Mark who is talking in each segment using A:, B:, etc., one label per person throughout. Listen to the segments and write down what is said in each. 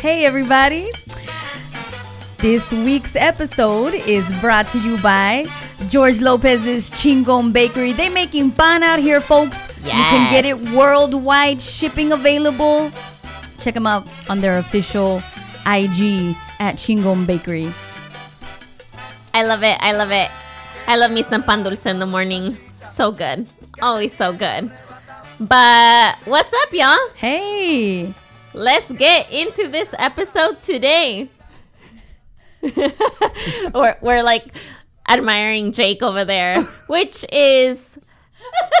A: Hey, everybody. This week's episode is brought to you by George Lopez's Chingon Bakery. They making pan out here, folks. Yes. You can get it worldwide, shipping available. Check them out on their official IG at Chingon Bakery.
B: I love it. I love it. I love me some pan dulce in the morning. So good. Always so good. But what's up, y'all?
A: Hey.
B: Let's get into this episode today. we're, we're like admiring Jake over there, which is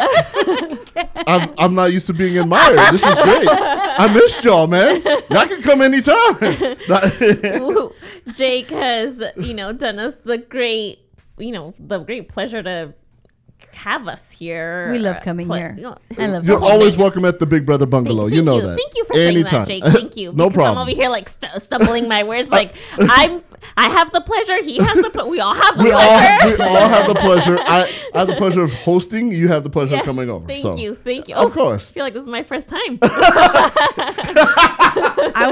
C: I'm, I'm not used to being admired. This is great. I missed y'all, man. Y'all can come anytime.
B: Jake has, you know, done us the great, you know, the great pleasure to have us here.
A: We love uh, coming
B: Ple-
A: here.
B: you know,
A: I love
C: You're
A: it.
C: always welcome at the Big Brother Bungalow.
B: Thank
C: you know
B: you.
C: that.
B: Thank you for
C: anytime.
B: saying that, Jake. Thank you.
C: no problem.
B: I'm over here like st- stumbling my words. Like I'm, I have the pleasure. He has the. Pl- we all have the
C: we all,
B: pleasure.
C: we all have the pleasure. I, I have the pleasure of hosting. You have the pleasure
B: Yes,
C: of coming over.
B: Thank
C: so.
B: you. Thank you.
C: Of
B: Oh,
C: course.
B: I feel like this is my first time.
A: I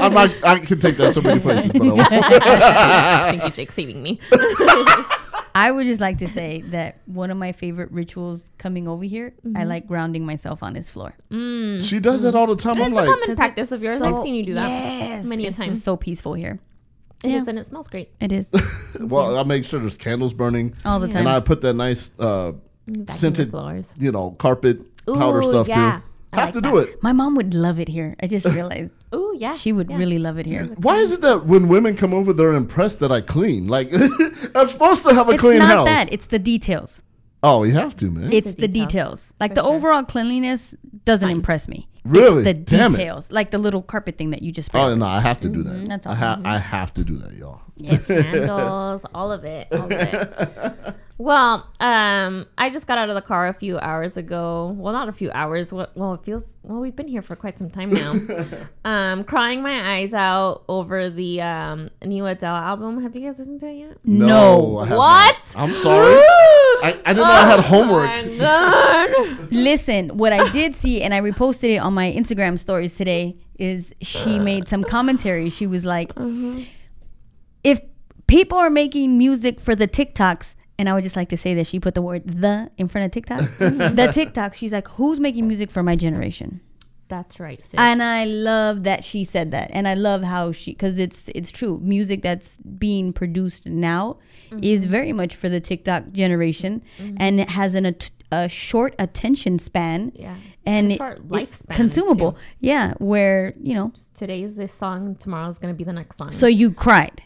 C: I'm not, I can take that so many places, but I won't.
B: Thank you, Jake, saving me.
A: I would just like to say that one of my favorite rituals coming over here, I like grounding myself on this floor.
C: she does that all the time. I'm
B: It's a
C: like,
B: common practice of yours. I've seen you do that
A: Yes,
B: many a time.
A: just so peaceful here.
B: It
A: Yeah.
B: is, and it smells great.
A: It is
C: well, I make sure there's candles burning,
A: all the time.
C: and I put that nice uh, scented,
B: floors.
C: you know, carpet powder
B: Ooh,
C: stuff
B: yeah.
C: too.
B: I
C: Have
B: like
C: to
B: that.
C: do it.
A: My mom would love it here. I just realized
B: Oh yeah.
A: she would
B: yeah.
A: really love it here.
C: Why is it that when women come over, they're impressed that I clean? Like, I'm supposed to have a
A: It's
C: clean house.
A: It's not that. It's the details.
C: Oh, you have to, man.
A: It's
B: the
A: the
B: details.
A: details. Like
B: For
A: the
B: sure.
A: overall cleanliness doesn't impress me.
C: Really?
A: It's the
C: Damn it.
A: details. Like the little carpet thing that you just spread.
C: oh no, I have to do that.
A: Mm-hmm. That's
C: I,
A: all.
C: ha- I have to do that, y'all.
B: Yes, sandals, all of it, all of it. Well, um, I just got out of the car a few hours ago. Well, not a few hours. Well, well, it feels well. We've been here for quite some time now. um, crying my eyes out over the um new Adele album. Have you guys listened to it yet?
A: No.
C: I
B: What?
C: not. I'm sorry. I, I didn't know I had homework.
B: Oh my God.
A: Listen, what I did see, and I reposted it on my Instagram stories today, is she made some commentary. She was like, if people are making music for the TikToks, and I would just like to say that she put the word the in front of TikTok, mm-hmm. the TikToks, she's like, who's making music for my generation?
B: That's right, sis.
A: And I love that she said that, and I love how she, because it's it's true. Music that's being produced now mm-hmm. is very much for the TikTok generation, mm-hmm. and it has an at- a short attention span,
B: yeah.
A: and
B: a
A: it-
B: short lifespan,
A: consumable.
B: too.
A: Yeah, where you know,
B: Today's this song. Tomorrow's gonna be the next song.
A: so you cried.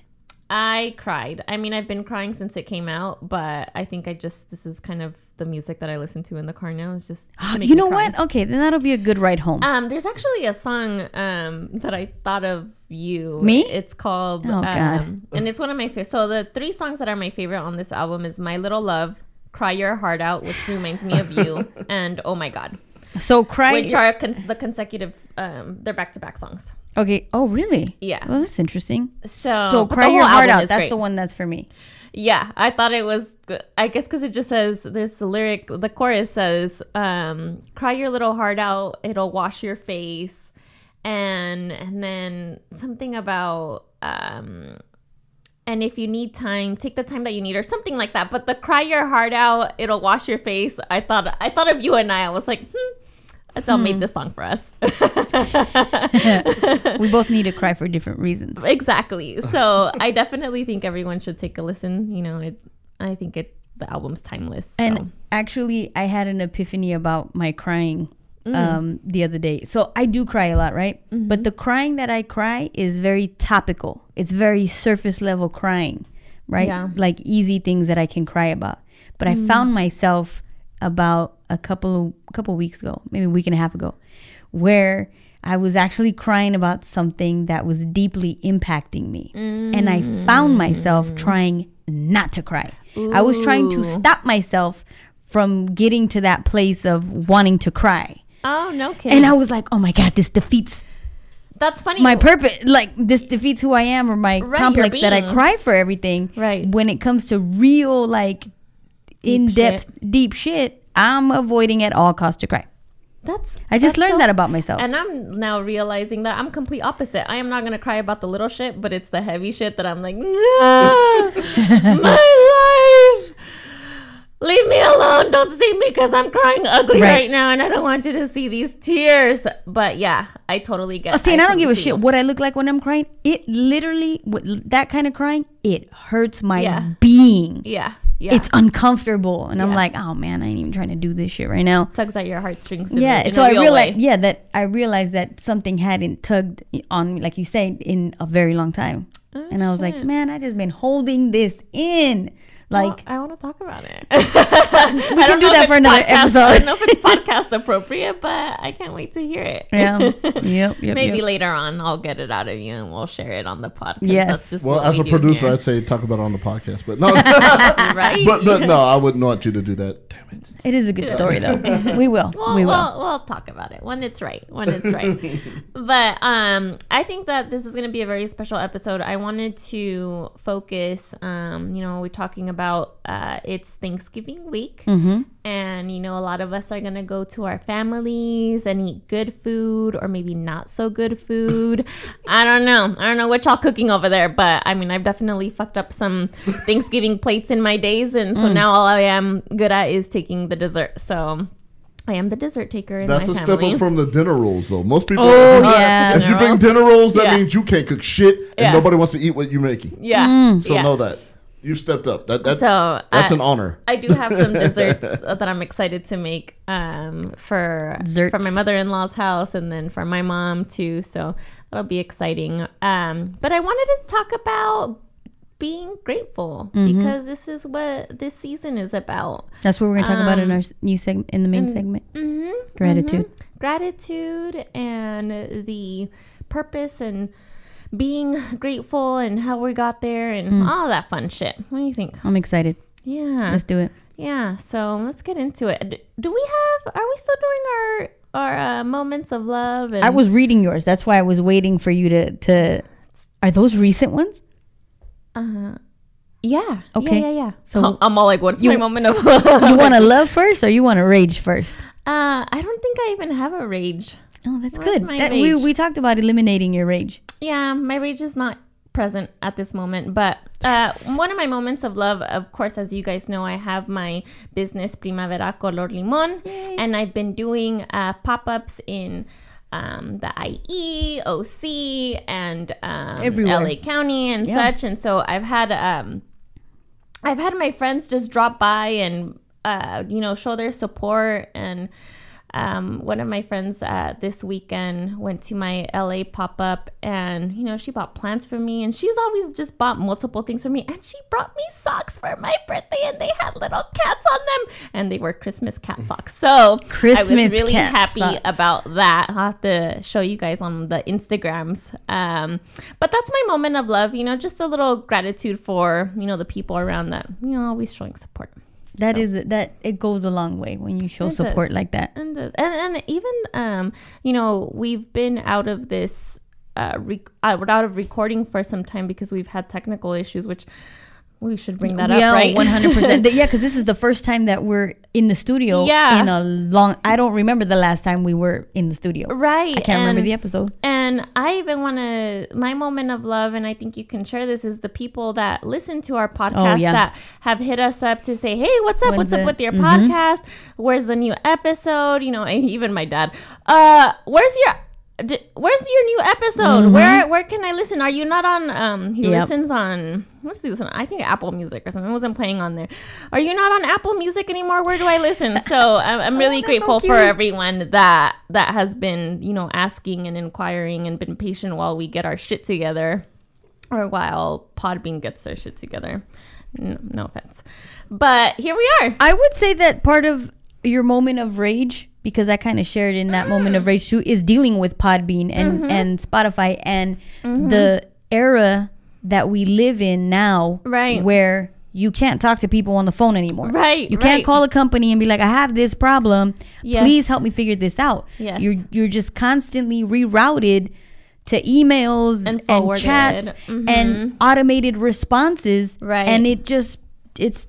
B: I cried. I mean, I've been crying since it came out, but I think I just this is kind of the music that I listen to in the car now. It's just
A: you know what? Okay, then that'll be a good ride home.
B: Um, there's actually a song um that I thought of you.
A: Me?
B: It's called
A: Oh, God.
B: um, and it's one of my favorite. So the three songs that are my favorite on this album is "My Little Love," "Cry Your Heart Out," which reminds me of you, and "Oh My God,"
A: so cry.
B: which are con- the consecutive. Um, they're back to back songs.
A: Okay. Oh, really?
B: Yeah.
A: Well, that's interesting.
B: So,
A: So cry your heart out. That's
B: great.
A: the one that's for me.
B: Yeah, I thought it was good. I guess because it just says there's the lyric, the chorus says, um, "Cry your little heart out, it'll wash your face," and and then something about um, and if you need time, take the time that you need, or something like that. But the "Cry your heart out, it'll wash your face." I thought I thought of you and I. I was like, hmm, Adele made this song for us.
A: we both need to cry for different reasons.
B: exactly. So I definitely think everyone should take a listen. You know, it. I think it. The album's timeless. so.
A: And actually, I had an epiphany about my crying
B: Mm.
A: um, the other day. So I do cry a lot, right?
B: Mm-hmm.
A: But the crying that I cry is very topical. It's very surface level crying, right?
B: Yeah. Mm.
A: Like easy things that I can cry about. But I found myself about a couple of couple weeks ago, maybe a week and a half ago, where I was actually crying about something that was deeply impacting me. And I found myself mm. trying not to cry. I was trying to stop myself from getting to that place of wanting to cry.
B: oh no kidding.
A: And I was like, oh my God, this defeats
B: That's funny.
A: my purpose. Like, this defeats who I am or my
B: Right,
A: complex that I cry for everything.
B: Right.
A: When it comes to real, like, in depth, deep shit, I'm avoiding at all costs to cry.
B: That's
A: I just
B: that's
A: learned
B: so-
A: that about myself.
B: And I'm now realizing that I'm complete opposite. I am not gonna cry about the little shit, but it's the heavy shit that I'm like, no, my life. Leave me alone. Don't see me because I'm crying ugly
A: Right.
B: right. now, and I don't want you to see these tears. But yeah, I totally get.
A: Oh, see, and I don't give a shit what I look like when I'm crying. It literally, with that kind of crying, it hurts my
B: Yeah.
A: being.
B: Yeah, yeah.
A: It's uncomfortable, and I'm like, oh man, I ain't even trying to do this shit right now.
B: tugs at your heartstrings. In
A: yeah, so I
B: real
A: realized,
B: way.
A: yeah, that I realized that something hadn't tugged on me, like you say, in a very long time,
B: Oh,
A: and I was like,
B: oh,
A: man, I just been holding this in,
B: Well,
A: like.
B: I want to talk about it.
A: We can do that for another
B: I
A: episode.
B: I don't know if it's podcast appropriate, but I can't wait to hear it.
A: Yeah. Yep. Yep.
B: Maybe
A: yep.
B: later on I'll get it out of you and we'll share it on the podcast.
A: Yes.
C: Well, as
B: we
C: a producer,
B: here.
C: I'd say talk about it on the podcast, but no,
B: right?
C: but, but no, I wouldn't want you to do that. Damn it.
A: It is a good story, though. we will.
B: Well,
A: we will.
B: We'll, we'll talk about it when it's right. When it's right. but um, I think that this is going to be a very special episode. I wanted to focus. Um, you know, we're talking about uh, it's Thanksgiving week,
A: mm-hmm.
B: and you know, a lot of us are going to go to our families and eat good food, or maybe not so good food. I don't know. I don't know what y'all cooking over there, but I mean, I've definitely fucked up some Thanksgiving plates in my days, and
A: Mm.
B: so now all I am good at is taking the dessert. So. I am the dessert taker in
C: That's
B: my
C: a step
B: family.
C: up from the dinner rolls, though. Most people,
A: Oh,
C: if you-
A: yeah.
C: if you bring dinner rolls, that
B: Yeah.
C: means you can't cook shit, and
B: Yeah.
C: nobody wants to eat what you're making.
B: yeah.
A: Mm.
C: So
B: yeah.
C: know that you stepped up. That that's
B: So
C: that's
B: I,
C: an honor.
B: I do have some desserts that I'm excited to make um, for
A: Desserts.
B: for my mother-in-law's house and then for my mom too. So that'll be exciting. Um, but I wanted to talk about being grateful
A: Mm-hmm.
B: because this is what this season is about.
A: That's what we're gonna talk about in
B: Um,
A: our new segment, in the main segment.
B: hmm
A: Gratitude.
B: gratitude and the purpose and being grateful and how we got there and
A: Mm.
B: all that fun shit. What do you think?
A: I'm excited.
B: Yeah.
A: Let's do it.
B: Yeah, so let's get into it. Do we have? Are we still doing our our uh, moments of love? And
A: I was reading yours. That's why I was waiting for you to to. Are those recent ones?
B: Uh huh. yeah.
A: Okay.
B: Yeah, yeah, yeah.
A: So-
B: I'm all like, what's
A: You-
B: my moment of?
A: You want to love first, or you want to rage first?
B: Uh, I don't think I even have a rage.
A: Oh, that's
B: What's
A: good.
B: my
A: That- we we talked about eliminating your rage.
B: Yeah, my rage is not present at this moment. But uh, one of my moments of love, of course, as you guys know, I have my business Primavera Color Limon, and I've been doing uh, pop ups in. Um, the IE, OC, and um, LA County and
A: Yeah.
B: such, and so I've had um, I've had my friends just drop by and uh, you know show their support and um, one of my friends uh, this weekend went to my LA pop up and you know she bought plants for me and she's always just bought multiple things for me and she brought me socks for my birthday and they had little cats on them and they were Christmas cat socks. So I was really happy
A: socks.
B: about that. I'll have to show you guys on the Instagrams. Um, but that's my moment of love you know just a little gratitude for you know the people around that you know always showing support
A: That is that it goes a long way when you show
B: It
A: support
B: does.
A: like that.
B: and the, and, and even um you know we've been out of this uh, rec- we're out of recording for some time because we've had technical issues which we should bring that
A: yeah,
B: up right
A: one hundred percent. Yeah, because this is the first time that we're in the studio.
B: Yeah.
A: in a long. I don't remember the last time we were in the studio.
B: right
A: I can't remember the episode.
B: And I even want to, my moment of love, and I think you can share this, is the people that listen to our podcast
A: Oh, yeah.
B: that have hit us up to say, hey, what's up?
A: When's
B: what's up with your
A: Mhm.
B: podcast? Where's the new episode? You know, and even my dad, uh, where's your. Where's your new episode? Where where can I listen? Are you not on? Um, he
A: Mm-hmm. Yep.
B: listens on. What does he listen? on? I think Apple Music or something. It wasn't playing on there. Are you not on Apple Music anymore? Where do I listen? So I'm, I'm really
A: Oh, that's so
B: grateful for everyone that that has been you know asking and inquiring and been patient while we get our shit together or while podbean gets their shit together no, no offense but here we are
A: I would say that part of your moment of rage, because I kind of shared in that moment
B: Mm.
A: of rage too, is dealing with Podbean and
B: Mm-hmm.
A: and Spotify and the era that we live in now,
B: Right.
A: Where you can't talk to people on the phone anymore,
B: Right,
A: You can't
B: right.
A: call a company and be like, "I have this problem.
B: Yes.
A: Please help me figure this out."
B: Yes.
A: You're you're just constantly rerouted to emails
B: And
A: and, chats
B: Mhm.
A: and automated responses,
B: Right.
A: And it just it's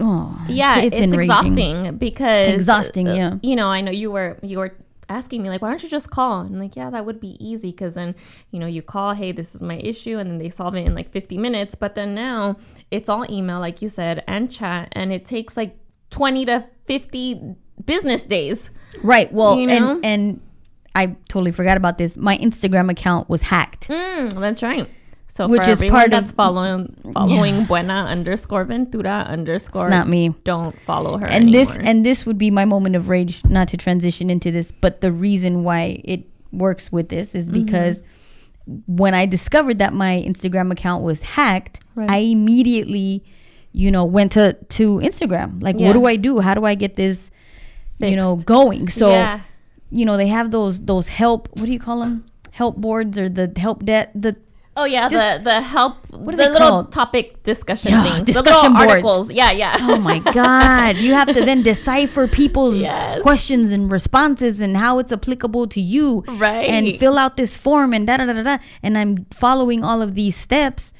A: oh,
B: yeah
A: it's,
B: it's, exhausting because
A: Exhausting,
B: uh,
A: yeah.
B: you know i know you were you were asking me like why don't you just call and like yeah that would be easy because then you know you call hey this is my issue and then they solve it in like 50 minutes but then now it's all email like you said and chat and it takes like 20 to 50 business days
A: Right. Well,
B: You know?
A: and and I totally forgot about this. My Instagram account was hacked.
B: Mm, that's right. So
A: Which is part
B: that's
A: of-
B: following following Buena underscore Ventura underscore.
A: It's not me.
B: Don't follow her
A: and
B: anymore.
A: this and this would be my moment of rage not to transition into this but the reason why it works with this is
B: Mm-hmm.
A: because when i discovered that my instagram account was hacked
B: Right.
A: i immediately you know went to to instagram like
B: Yeah.
A: what do i do how do i get this you know going so
B: yeah,
A: you know they have those those help what do you call them help boards or the help debt the
B: oh yeah,
A: just-
B: the the help what
A: are
B: the
A: they
B: little
A: called?
B: topic discussion
A: Yeah,
B: things,
A: discussion boards.
B: articles. Yeah, yeah.
A: Oh my God. You have to then decipher people's
B: Yes.
A: questions and responses and how it's applicable to you.
B: Right.
A: And fill out this form and da da da. da. And I'm following all of these steps.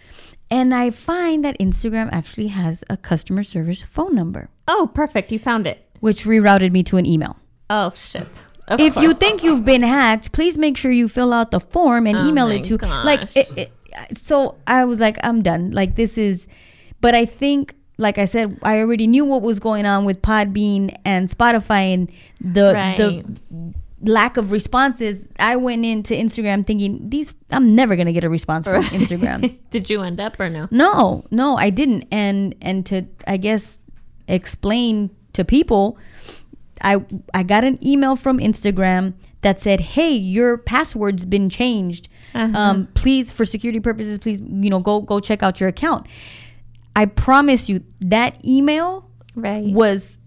A: And I find that Instagram actually has a customer service phone number,
B: oh, perfect. You found it.
A: which rerouted me to an email.
B: Oh shit. Of
A: if you think you've been hacked, please make sure you fill out the form and
B: Oh
A: email it to
B: gosh.
A: like it, it, so I was like I'm done. Like this is but I think like I said I already knew what was going on with Podbean and Spotify and the
B: Right.
A: the lack of responses. I went into Instagram thinking these I'm never going to get a response from Instagram.
B: did you end up or no?
A: No, no, I didn't. And and to I guess explain to people, I I got an email from Instagram that said, "Hey, your password's been changed.
B: Uh-huh.
A: Um, please, for security purposes, please, you know, go go check out your account." I promise you that email
B: Right.
A: was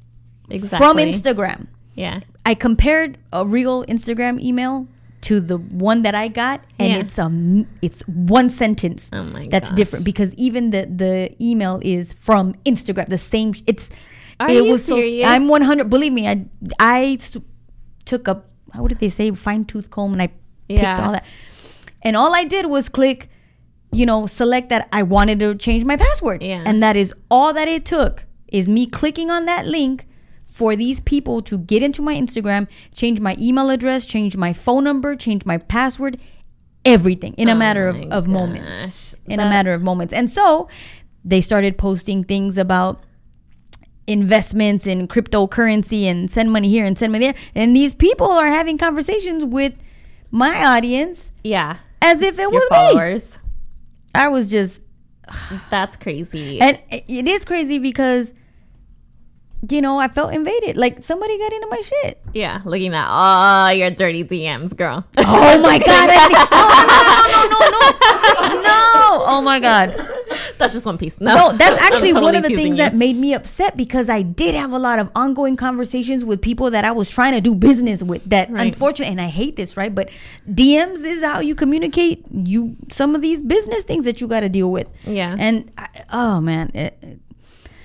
B: exactly.
A: from Instagram.
B: Yeah.
A: I compared a real Instagram email to the one that I got, and
B: Yeah.
A: it's a m- it's one sentence
B: Oh my
A: that's
B: gosh.
A: different because even the the email is from Instagram. The same. It's
B: Are
A: it
B: you
A: was
B: serious?
A: so. I'm 100. Believe me, I I took a what did they say fine tooth comb and I picked
B: Yeah.
A: all that, and all I did was click, you know, select that I wanted to change my password,
B: Yeah.
A: and that is all that it took is me clicking on that link for these people to get into my Instagram, change my email address, change my phone number, change my password, everything in a
B: Oh
A: matter of, of moments. In a matter of moments. And so they started posting things about investments in cryptocurrency and send money here and send money there. And these people are having conversations with my audience
B: Yeah.
A: as if it
B: Your
A: was me.
B: followers.
A: I was just
B: That's crazy.
A: and it is crazy because you know, I felt invaded. Like somebody got into my shit.
B: yeah. Looking at all your dirty DMs, girl.
A: Oh my god! I- oh, no, no, no, no, no, no! Oh my god!
B: That's just one piece. No,
A: No, that's actually one of the things that made me upset because I did have a lot of ongoing conversations with people that I was trying to do business with. That unfortunately, and I hate this, right? But DMs is how you communicate. You some of these business things that you got to deal with.
B: Yeah.
A: And I, oh man,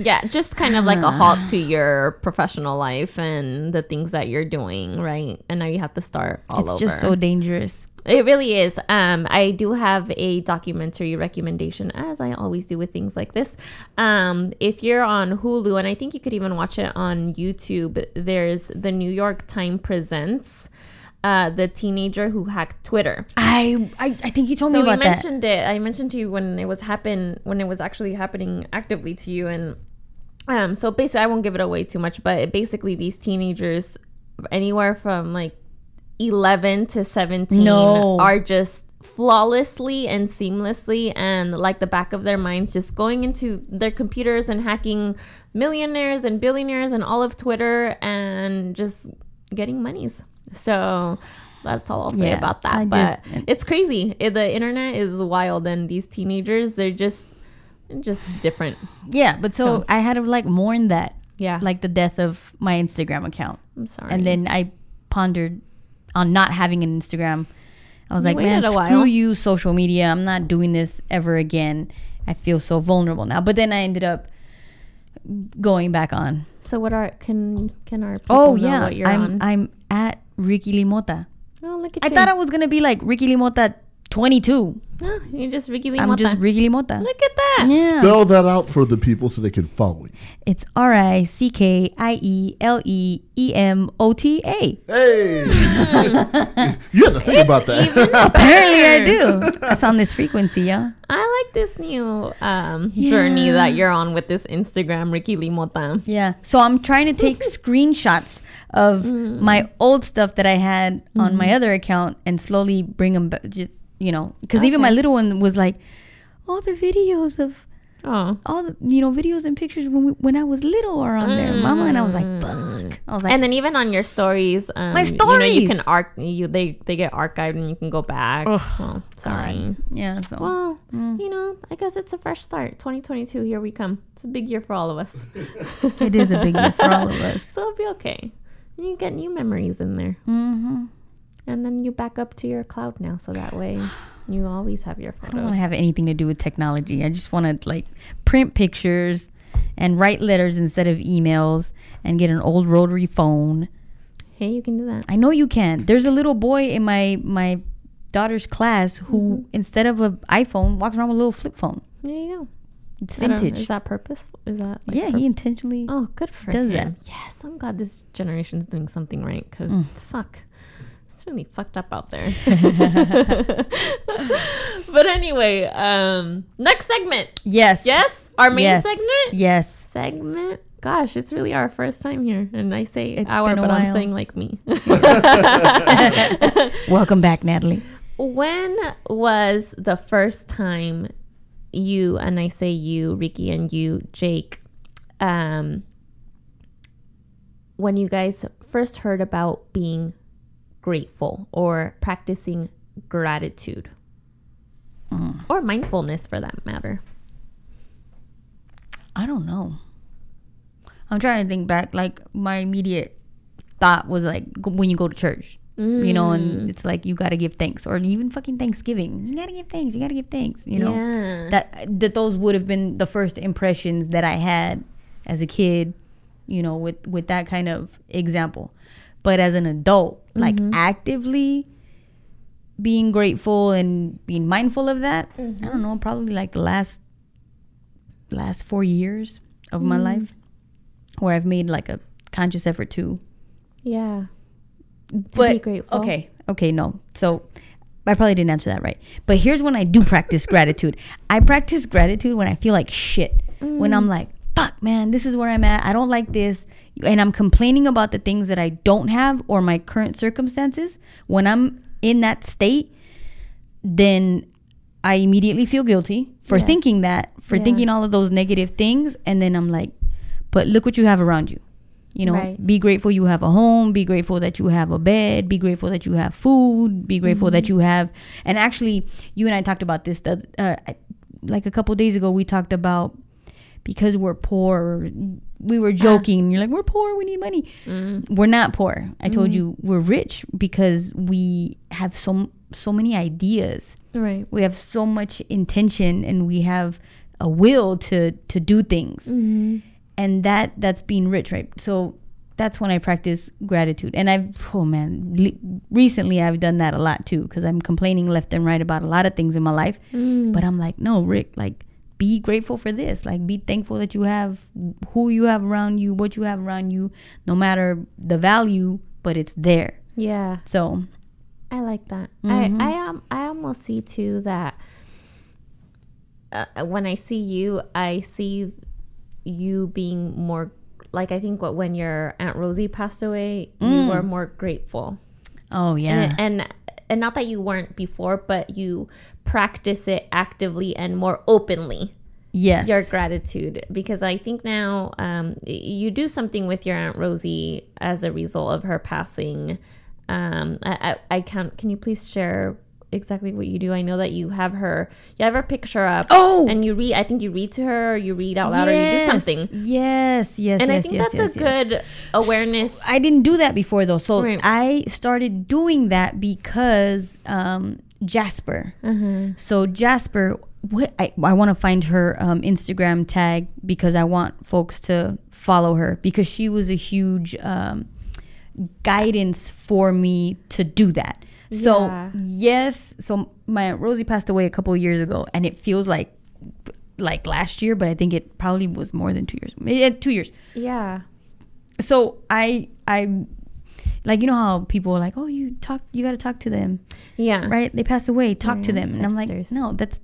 B: Yeah, just kind of like a halt to your professional life and the things that you're doing, right? And now you have to start all
A: it's
B: over.
A: just so dangerous.
B: It really is. Um, I do have a documentary recommendation, as I always do with things like this. Um, if you're on Hulu, and I think you could even watch it on YouTube, there's the New York Times presents uh, the teenager who hacked Twitter.
A: I I, I think you told
B: So
A: me about that.
B: mentioned it. I mentioned to you when it was happen when it was actually happening actively to you, and um, so basically, I won't give it away too much, but basically, these teenagers, anywhere from like eleven to seventeen,
A: No.
B: are just flawlessly and seamlessly and like the back of their minds just going into their computers and hacking millionaires and billionaires and all of Twitter and just getting monies. So that's all I'll say
A: Yeah,
B: about that.
A: I
B: but
A: just-
B: it's crazy. It- the internet is wild and these teenagers, they're just just different.
A: Yeah, but so,
B: So-
A: I had to like mourn that,
B: Yeah.
A: like the death of my Instagram account.
B: I'm sorry.
A: And then I pondered on not having an Instagram. I was
B: You
A: like, man, screw
B: while."
A: you, social media. I'm not doing this ever again. I feel so vulnerable now. But then I ended up going back on.
B: so what are can can our people
A: Oh yeah, I'm
B: on?
A: I'm at Ricky Limota.
B: oh look at
A: I
B: you.
A: thought I was gonna be like Ricky Limota 22.
B: No, you're just Ricky Lee
A: I'm
B: Mota.
A: just Ricky Limota.
B: Look at that.
A: Yeah.
C: Spell that out for the people so they can follow you.
A: It's R I C K I E L E E M O T A.
C: Hey, you had to think about that.
A: Apparently I do. It's on this frequency, yeah.
B: I like this new um, journey that you're on with this Instagram, Ricky Lee Mota.
A: Yeah. So I'm trying to take screenshots of my old stuff that I had on my other account and slowly bring them back. Just, you know, because even my little one was like, all the videos of
B: Oh.
A: all the, you know, videos and pictures when, we, when I was little are on there, mama. And I was like, fuck. I was like,
B: And then even on your stories, um,
A: My
B: you know, you can arc you they they get archived and you can go back. Oh, sorry.
A: yeah. So.
B: Well, you know, I guess it's a fresh start. 2022, here we come. It's a big year for all of us.
A: it is a big year for all of us.
B: So it'll be okay. You get new memories in there.
A: hmm
B: And then you back up to your cloud now, so that way you always have your photos.
A: I don't want to have anything to do with technology. I just want to like print pictures and write letters instead of emails and get an old rotary phone.
B: Hey, you can do that.
A: I know you can. There's a little boy in my my daughter's class who instead of an iPhone walks around with a little flip phone.
B: There you go.
A: It's vintage.
B: Is that purposeful? Is that like,
A: yeah, he intentionally.
B: Oh, good for
A: does
B: him. Yes, I'm glad this generation's doing something right because
A: Mm.
B: fuck, it's really fucked up out there. but anyway, um, next segment.
A: Yes.
B: Yes, our main
A: Yes.
B: segment.
A: Yes.
B: Segment. Gosh, it's really our first time here, and I say
A: It's
B: our,
A: been a
B: I'm
A: while.
B: saying like me.
A: Welcome back, Natalie.
B: when was the first time you and I say you, Ricky, and you, Jake, um, when you guys first heard about being grateful or practicing gratitude mm. or mindfulness for that matter?
A: I don't know. I'm trying to think back. Like my immediate thought was like when you go to church, you know, and mm. it's like you got to give thanks, or even fucking Thanksgiving. You gotta give thanks. You gotta give thanks. You know
B: Yeah.
A: that that those would have been the first impressions that I had as a kid. You know, with with that kind of example, but as an adult, like mm-hmm. actively being grateful and being mindful of that. I mm-hmm. don't know, probably like the last last four years of my mm-hmm. life where I've made like a conscious effort to.
B: yeah. To
A: But
B: be grateful.
A: okay, okay, no. So I probably didn't answer that right. But here's when I do practice gratitude. I practice gratitude when I feel like shit. When mm. I'm like, fuck, man, this is where I'm at. I don't like this. And I'm complaining about the things that I don't have or my current circumstances. When I'm in that state, then I immediately feel guilty for
B: Yeah.
A: thinking that, for
B: Yeah.
A: thinking all of those negative things. And then I'm like, but look what you have around you. You know,
B: Right.
A: be grateful you have a home, be grateful that you have a bed, be grateful that you have food, be grateful that you have. And actually, you and I talked about this the, uh, like a couple days ago. We talked about because we're poor. We were joking. You're like, we're poor. We need money. Mm-hmm. We're not poor. I told mm-hmm. you we're rich because we have so so many ideas.
B: Right.
A: We have so much intention, and we have a will to to do things mm-hmm. and that that's being rich right so that's when i practice gratitude and i've oh man le- recently i've done that a lot too because i'm complaining left and right about a lot of things in my life mm. but i'm like no rick like be grateful for this like be thankful that you have who you have around you what you have around you no matter the value but it's there
B: Yeah.
A: so
B: I like that.
A: Mm-hmm.
B: I I um I almost see too that uh, when I see you, I see you being more like I think what when your aunt Rosie passed away, you were more grateful.
A: oh Mm. yeah
B: And, and and not that you weren't before, but you practice it actively and more openly
A: yes
B: your gratitude because I think now um, you do something with your aunt Rosie as a result of her passing. Um, I, I, I can't. Can you please share exactly what you do? I know that you have her. You have her picture up.
A: Oh!
B: and you read. I think you read to her, or you read out loud, or you do something.
A: yes yes
B: And
A: yes,
B: I think
A: yes,
B: that's
A: yes,
B: a
A: yes.
B: good awareness.
A: I didn't do that before though. So
B: Right.
A: I started doing that because um, Jasper.
B: Uh-huh.
A: So Jasper, what I, I want to find her um, Instagram tag because I want folks to follow her because she was a huge um, guidance for me to do that. So
B: Yeah.
A: yes, so my aunt Rosie passed away a couple of years ago, and it feels like like last year, but I think it probably was more than two years. Yeah, two years.
B: Yeah.
A: So I I like you know how people are like, oh, you talk, you got to talk to them,
B: Yeah.
A: right? They passed away, talk
B: Your
A: to them, and I'm like, no, that's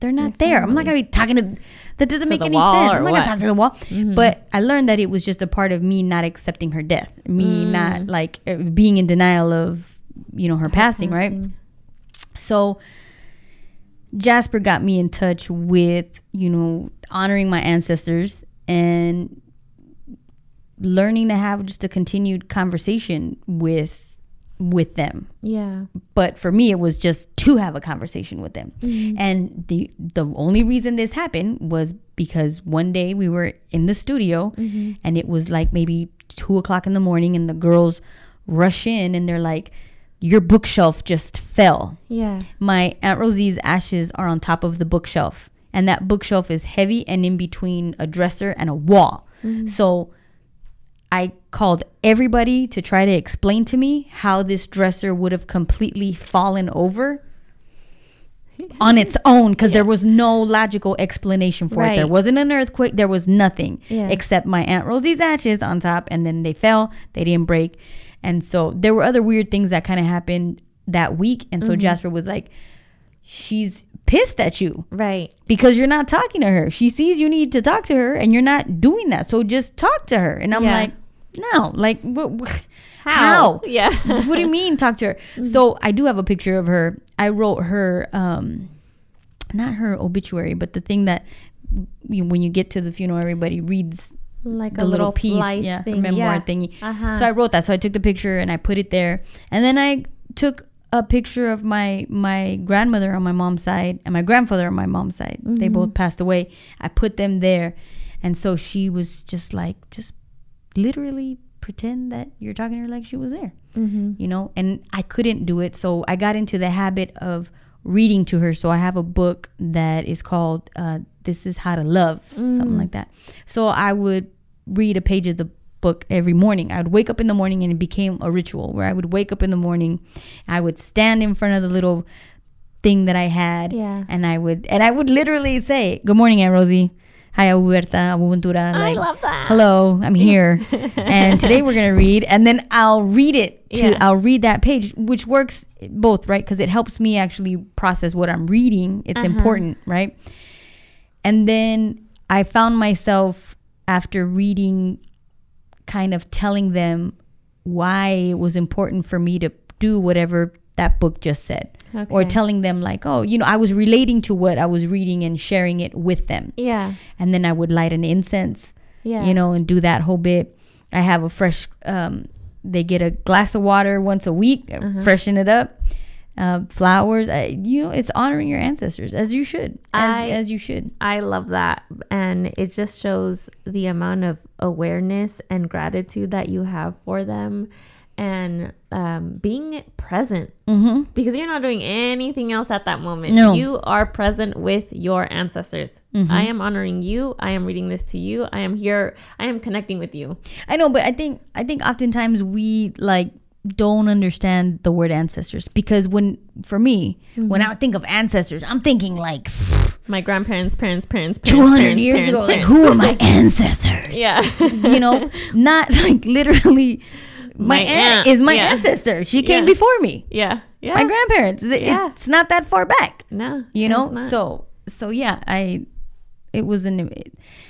A: they're not there. I'm not gonna be talking to. That doesn't
B: To
A: make any sense. I'm not
B: what?
A: gonna talk to the wall.
B: Mhm.
A: But I learned that it was just a part of me not accepting her death, me
B: Mm.
A: not like uh, being in denial of you know her passing, right? So Jasper got me in touch with, you know, honoring my ancestors and learning to have just a continued conversation with with them.
B: Yeah.
A: But for me it was just to have a conversation with them.
B: Mm-hmm.
A: And the the only reason this happened was because one day we were in the studio
B: Mm-hmm.
A: and it was like maybe two o'clock in the morning and the girls rush in and they're like, Your bookshelf just fell.
B: Yeah.
A: my aunt rosie's ashes are on top of the bookshelf and that bookshelf is heavy and in between a dresser and a wall. Mm-hmm. So i called everybody to try to explain to me how this dresser would have completely fallen over on its own because there was no logical explanation for it. There wasn't an earthquake. There was nothing
B: Yeah.
A: except my aunt rosie's ashes on top and then they fell. They didn't break and so there were other weird things that kind of happened that week and so jasper was like she's pissed at you
B: Right.
A: because you're not talking to her she sees you need to talk to her and you're not doing that so just talk to her and i'm
B: Yeah.
A: like no like what, what
B: How?
A: how?
B: Yeah.
A: what do you mean talk to her so i do have a picture of her i wrote her um not her obituary but the thing that you, when you get to the funeral everybody reads
B: like
A: the
B: a
A: little,
B: little
A: piece yeah
B: thing.
A: memoir
B: yeah.
A: thingy
B: Uh-huh.
A: so i wrote that so i took the picture and i put it there and then i took a picture of my my grandmother on my mom's side and my grandfather on my mom's side they
B: Mm-hmm.
A: both passed away i put them there and so she was just like just literally pretend that you're talking to her like she was there
B: Mhm.
A: you know and i couldn't do it so i got into the habit of reading to her so i have a book that is called uh, this is how to love something like that so i would read a page of the book every morning i would wake up in the morning and it became a ritual where i would wake up in the morning i would stand in front of the little thing that i had
B: Yeah.
A: and i would and i would literally say good morning aunt rosie hi abuberta abuventura
B: I love that.
A: hello i'm here and today we're gonna read and then i'll read it to
B: Yeah.
A: i'll read that page which works both right because it helps me actually process what i'm reading it's
B: Uh-huh.
A: important right and then i found myself after reading kind of telling them why it was important for me to do whatever that book just said or telling them like oh you know i was relating to what i was reading and sharing it with them
B: Yeah.
A: and then i would light an incense
B: Yeah.
A: you know, and do that whole bit. I have a fresh, um, they get a glass of water once a week, uh,
B: Uh-huh.
A: freshen it up, uh, flowers. I, you know, it's honoring your ancestors as you should, as,
B: I-
A: as you should.
B: I love that. And it just shows the amount of awareness and gratitude that you have for them and um, being present
A: Mm-hmm.
B: because you're not doing anything else at that moment.
A: No.
B: You are present with your ancestors. I am honoring you. I am reading this to you. I am here. I am connecting with you.
A: I know, but I think I think oftentimes we like don't understand the word ancestors because when for me when mm-hmm. I think of ancestors, I'm thinking like
B: My grandparents, parents, parents, parents,
A: 200
B: parents,
A: years
B: parents,
A: ago. Like who are my ancestors?
B: Yeah.
A: you know, not like literally. My,
B: My
A: aunt,
B: aunt,
A: is my
B: yeah.
A: ancestor. She came
B: Yeah.
A: before me.
B: yeah. Yeah.
A: My grandparents.
B: Yeah.
A: It's not that far back.
B: no.
A: you know so so yeah i it was an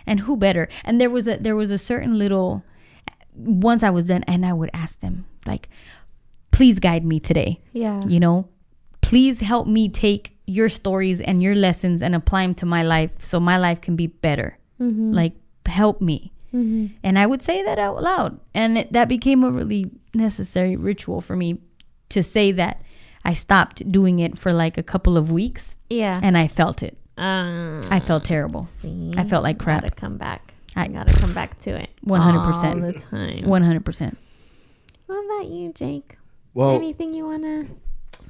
A: and who better and there was a there was a certain little once i was done and i would ask them like please guide me today
B: yeah.
A: you know please help me take your stories and your lessons and apply them to my life so my life can be better
B: Mm-hmm.
A: like help me and i would say that out loud and it, that became a really necessary ritual for me to say that i stopped doing it for like a couple of weeks
B: Yeah.
A: and i felt it
B: Um,
A: I felt terrible.
B: see,
A: I felt like crap.
B: Gotta come back.
A: I-
B: I gotta come back to it.
A: 100%.
B: all the time.
A: One hundred percent.
B: What about you, Jake?
C: Well,
B: Anything you wanna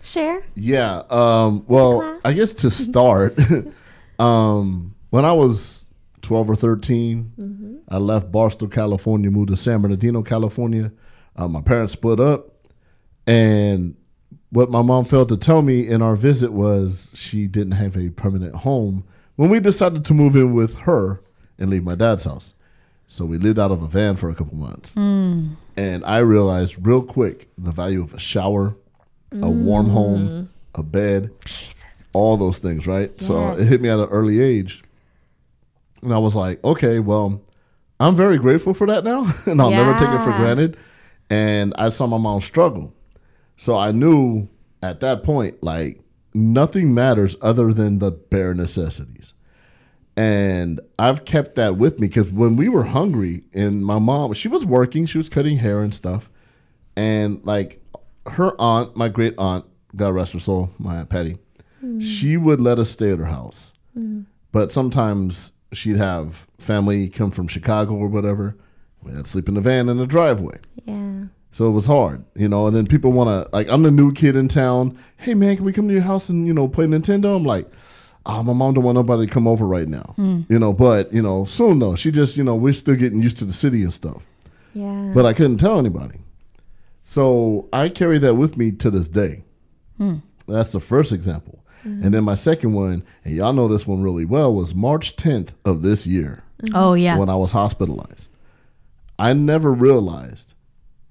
B: share?
C: Yeah. Um, well. I guess to start, um, when I was 12 or 13,
B: Mm-hmm.
C: I left Barstow, California, moved to San Bernardino, California. Uh, my parents split up. And what my mom failed to tell me in our visit was she didn't have a permanent home when we decided to move in with her and leave my dad's house. So we lived out of a van for a couple months. Hmm. And I realized real quick the value of a shower, a warm home, hmm. a bed, all those things, right? So it hit me at an early age. And I was like, okay, well, I'm very grateful for that now, and I'll never take it for granted. And I saw my mom struggle. So I knew at that point, like, nothing matters other than the bare necessities. And I've kept that with me because when we were hungry, and my mom, she was working, she was cutting hair and stuff. And like her aunt, my great aunt, God rest her soul, my aunt Patty, hmm. she would let us stay at her house. Hmm. But sometimes she'd have family come from Chicago or whatever. We had to sleep in the van in the driveway.
B: Yeah.
C: So it was hard, you know. And then people want to, like, I'm the new kid in town. Hey, man, can we come to your house and, you know, play Nintendo? I'm like, oh, my mom don't want nobody to come over right now. Hmm. You know, but, you know, soon though. She just, you know, we're still getting used to the city and stuff.
B: Yeah.
C: But I couldn't tell anybody. So I carry that with me to this day. Hmm. That's the first example. Mm-hmm. And then my second one, and y'all know this one really well, was March 10th of this year mm-hmm.
A: Oh yeah.
C: when I was hospitalized. I never realized.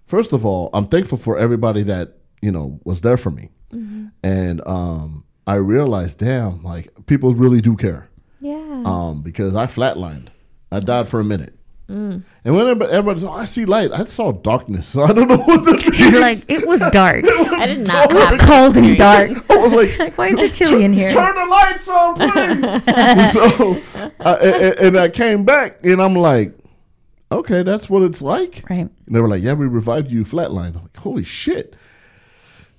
C: First of all, I'm thankful for everybody that you know was there for me, mm-hmm. and um, I realized, damn, like people really do care.
B: yeah.
C: Um, because I flatlined, I died for a minute, and when everybody, everybody's, oh, I see light, I saw darkness. So I don't know what this means.
A: You're like it was dark.
B: I did not
C: dark.
B: have
A: Cold and dark.
C: I was like,
A: Like, why is it chilly in here?
C: Turn the lights on, please. so, I, and, and I came back, and I'm like, okay, that's what it's like.
A: Right.
C: And they were like, yeah, we revived you flatline. I'm like, holy shit.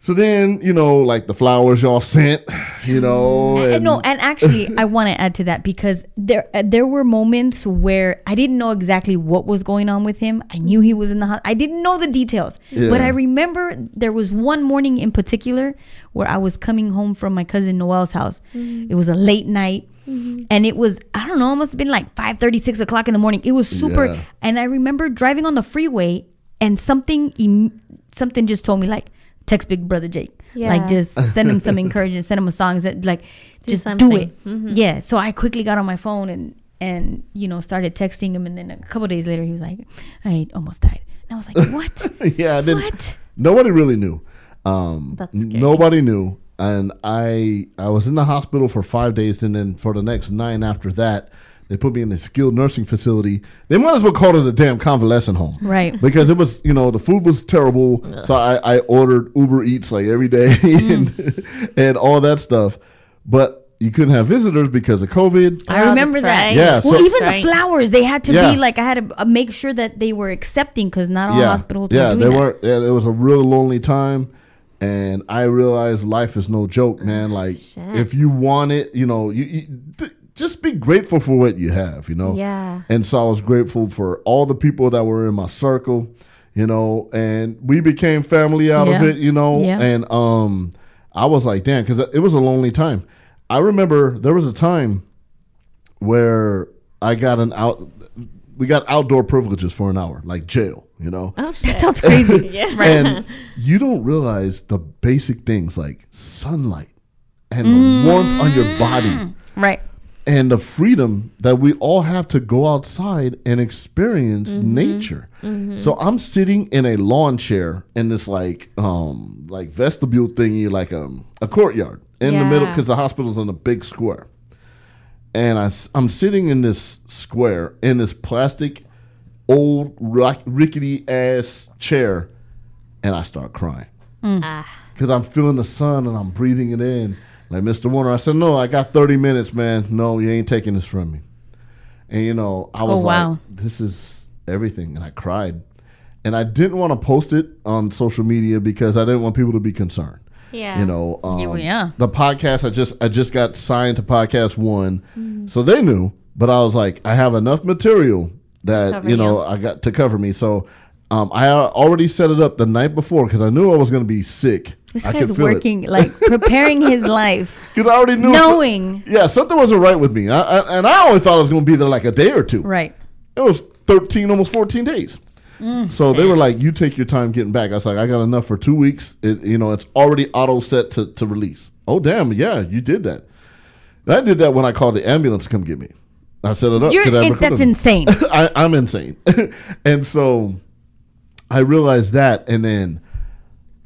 C: So then, you know, like the flowers y'all sent, you know.
A: And
C: And
A: no, and actually, I want to add to that because there uh, there were moments where I didn't know exactly what was going on with him. I knew he was in the hospital. I didn't know the details,
C: Yeah.
A: but I remember there was one morning in particular where I was coming home from my cousin Noel's house. Mm-hmm. It was a late night. Mm-hmm. And it was, I don't know, it must have been like 5 6 o'clock in the morning. It was super.
C: Yeah.
A: And I remember driving on the freeway and something, something just told me, like, text Big Brother Jake. Like, just send him some encouragement, send him a song, that- like,
B: Do
A: just do
B: something.
A: it. Yeah. So I quickly got on my phone and and you know started texting him, and then a couple days later he was like, "I almost died," and I was like, "What?
C: yeah,
A: what?"
C: nobody really knew. Um, nobody knew. And I I was in the hospital for five days, and then for the next nine after that, they put me in a skilled nursing facility. They might as well call it a damn convalescent home.
A: Right.
C: because it was you know the food was terrible so I, I ordered uber eats like every day and, and all that stuff but you couldn't have visitors because of covid
A: I
B: Oh,
A: remember that.
B: right.
C: Yeah,
A: Well,
C: so-
A: even
B: Right.
A: the flowers, they had to
C: Yeah.
A: be like I had to uh, make sure that they were accepting because not all
C: yeah
A: hospitals
C: yeah
A: were
C: they
A: that.
C: weren't yeah, it was a real lonely time and i realized life is no joke man like
B: Shit.
C: if you want it you know you, you th- just be grateful for what you have you know
B: Yeah.
C: and so i was grateful for all the people that were in my circle you know and we became family out of it you know
A: Yeah.
C: and um i was like damn because it was a lonely time i remember there was a time where i got an out we got outdoor privileges for an hour like jail you know
B: Oh
A: That
B: shit.
A: sounds crazy.
B: yeah.
C: and you don't realize the basic things like sunlight and the warmth on your body
A: right.
C: And the freedom that we all have to go outside and experience nature. So I'm sitting in a lawn chair in this like um like vestibule thingy, like um, a courtyard in the middle because the hospital's in a big square. And I, I'm sitting in this square in this plastic, old, rock, rickety ass chair, and I start crying
B: Ah.
C: because I'm feeling the sun and I'm breathing it in. Like Mr. Warner, I said, "No, I got 30 minutes, man. No, you ain't taking this from me." And you know, I was
A: Oh, wow.
C: like, "This is everything," and I cried. And I didn't want to post it on social media because I didn't want people to be concerned.
B: Yeah.
C: You know, um,
A: Yeah,
C: the podcast I just I just got signed to PodcastOne,
B: Mm-hmm.
C: so they knew. But I was like, I have enough material that
B: Cover
C: you know
B: you.
C: I got to cover me. So um, I already set it up the night before because I knew I was going to be sick.
A: This
C: I
A: guy's working, like preparing his life,
C: because I already knew.
A: knowing.
C: yeah, something wasn't right with me, I, I, and I only thought I was going to be there like a day or two.
A: Right.
C: It was thirteen, almost fourteen days. so they were like, "You take your time getting back." I was like, "I got enough for two weeks. It, you know, it's already auto set to, to release." Oh damn, yeah, you did that. And I did that when I called the ambulance to come get me. I set it up.
A: You're, it, that's insane.
C: I, I'm insane. and so I realized that, and then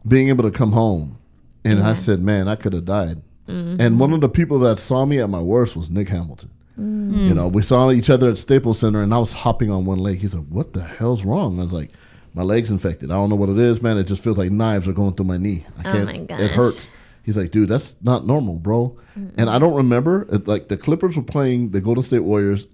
C: being able to come home, and I mm-hmm. said, man, I could have died. Mm-hmm. And one of the people that saw me at my worst was Nick Hamilton. Mm-hmm. You know, we saw each other at Staples Center, and I was hopping on one leg. He's like, "What the hell's wrong?" I was like, "My leg's infected. I don't know what it is, man. It just feels like knives are going through my knee. I
B: Oh
C: can't.
B: my
C: It hurts." He's like, "Dude, that's not normal, bro." And I don't remember. It, like the Clippers were playing the Golden State Warriors.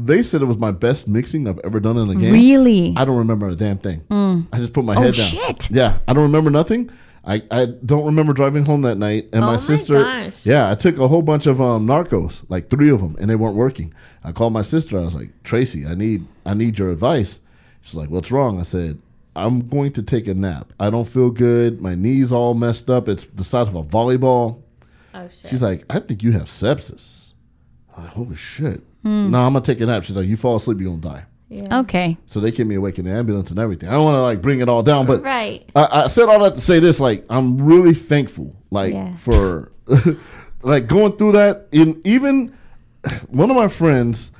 C: They said it was my best mixing I've ever done in a game.
A: Really?
C: I don't remember a damn thing. I just put my
A: Oh,
C: head down.
A: shit.
C: Yeah, I don't remember nothing. I, I don't remember driving home that night, and
B: Oh
C: my
B: my
C: sister.
B: gosh.
C: Yeah, I took a whole bunch of um, Norcos, like three of them, and they weren't working. I called my sister. I was like, Tracy, I need I need your advice. She's like, What's wrong? I said, I'm going to take a nap. I don't feel good. My knees all messed up. It's the size of a volleyball.
B: Oh shit.
C: She's like, I think you have sepsis. I'm like, holy shit. No, I'm gonna take a nap. She's like, you fall asleep, you're gonna die.
B: yeah.
A: Okay.
C: So they kept me awake in the ambulance and everything. I don't want to like bring it all down, but
B: Right.
C: I, I said all that to say this: like, I'm really thankful, like
B: Yeah.
C: for like going through that. In even one of my friends,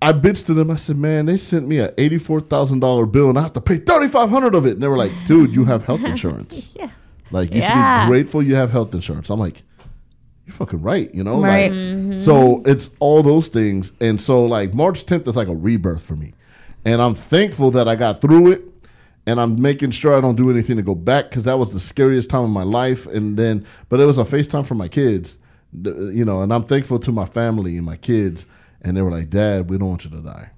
C: I bitched to them. I said, "Man, they sent me a eighty-four thousand dollar bill, and I have to pay thirty-five hundred of it." And they were like, "Dude, you have health insurance.
B: Yeah.
C: Like, you
B: Yeah.
C: should be grateful you have health insurance." I'm like. You're fucking right, you know.
A: Right.
C: Like, So it's all those things, and so like March 10th is like a rebirth for me, and I'm thankful that I got through it, and I'm making sure I don't do anything to go back because that was the scariest time of my life. And then, but it was a FaceTime for my kids, you know, and I'm thankful to my family and my kids, and they were like, "Dad, we don't want you to die."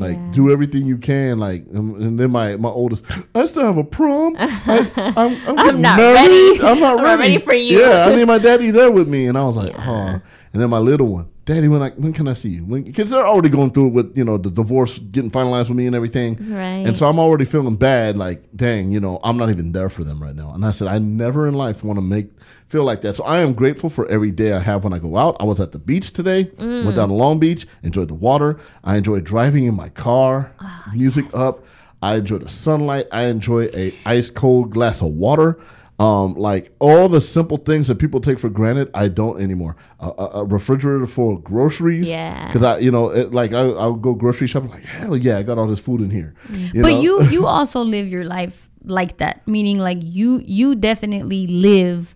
C: Like
B: Yeah.
C: do everything you can, like, and, and then my my oldest, I still have a prom. I, I'm, I'm, getting
B: not
C: married.
B: ready.
C: I'm not
B: I'm
C: ready.
B: ready for you.
C: Yeah, I need my daddy there with me, and I was like,
B: Yeah.
C: oh. And then my little one, Daddy, when I when can I see you? Because they're already going through it with you know the divorce getting finalized with me and everything.
B: Right.
C: And so I'm already feeling bad. Like, dang, you know, I'm not even there for them right now. And I said, I never in life want to make feel like that. So I am grateful for every day I have when I go out. I was at the beach today. Mm. Went down to Long Beach. Enjoyed the water. I enjoyed driving in my car. Ah, music up. I enjoy the sunlight. I enjoy a ice cold glass of water. Um, like all the simple things that people take for granted, I don't anymore. A, a, a refrigerator for groceries,
B: Yeah.
C: Because I, you know, it, like I, I'll go grocery shopping, like hell yeah, I got all this food in here. You
A: but
C: know?
A: you you also live your life like that, meaning like you you definitely live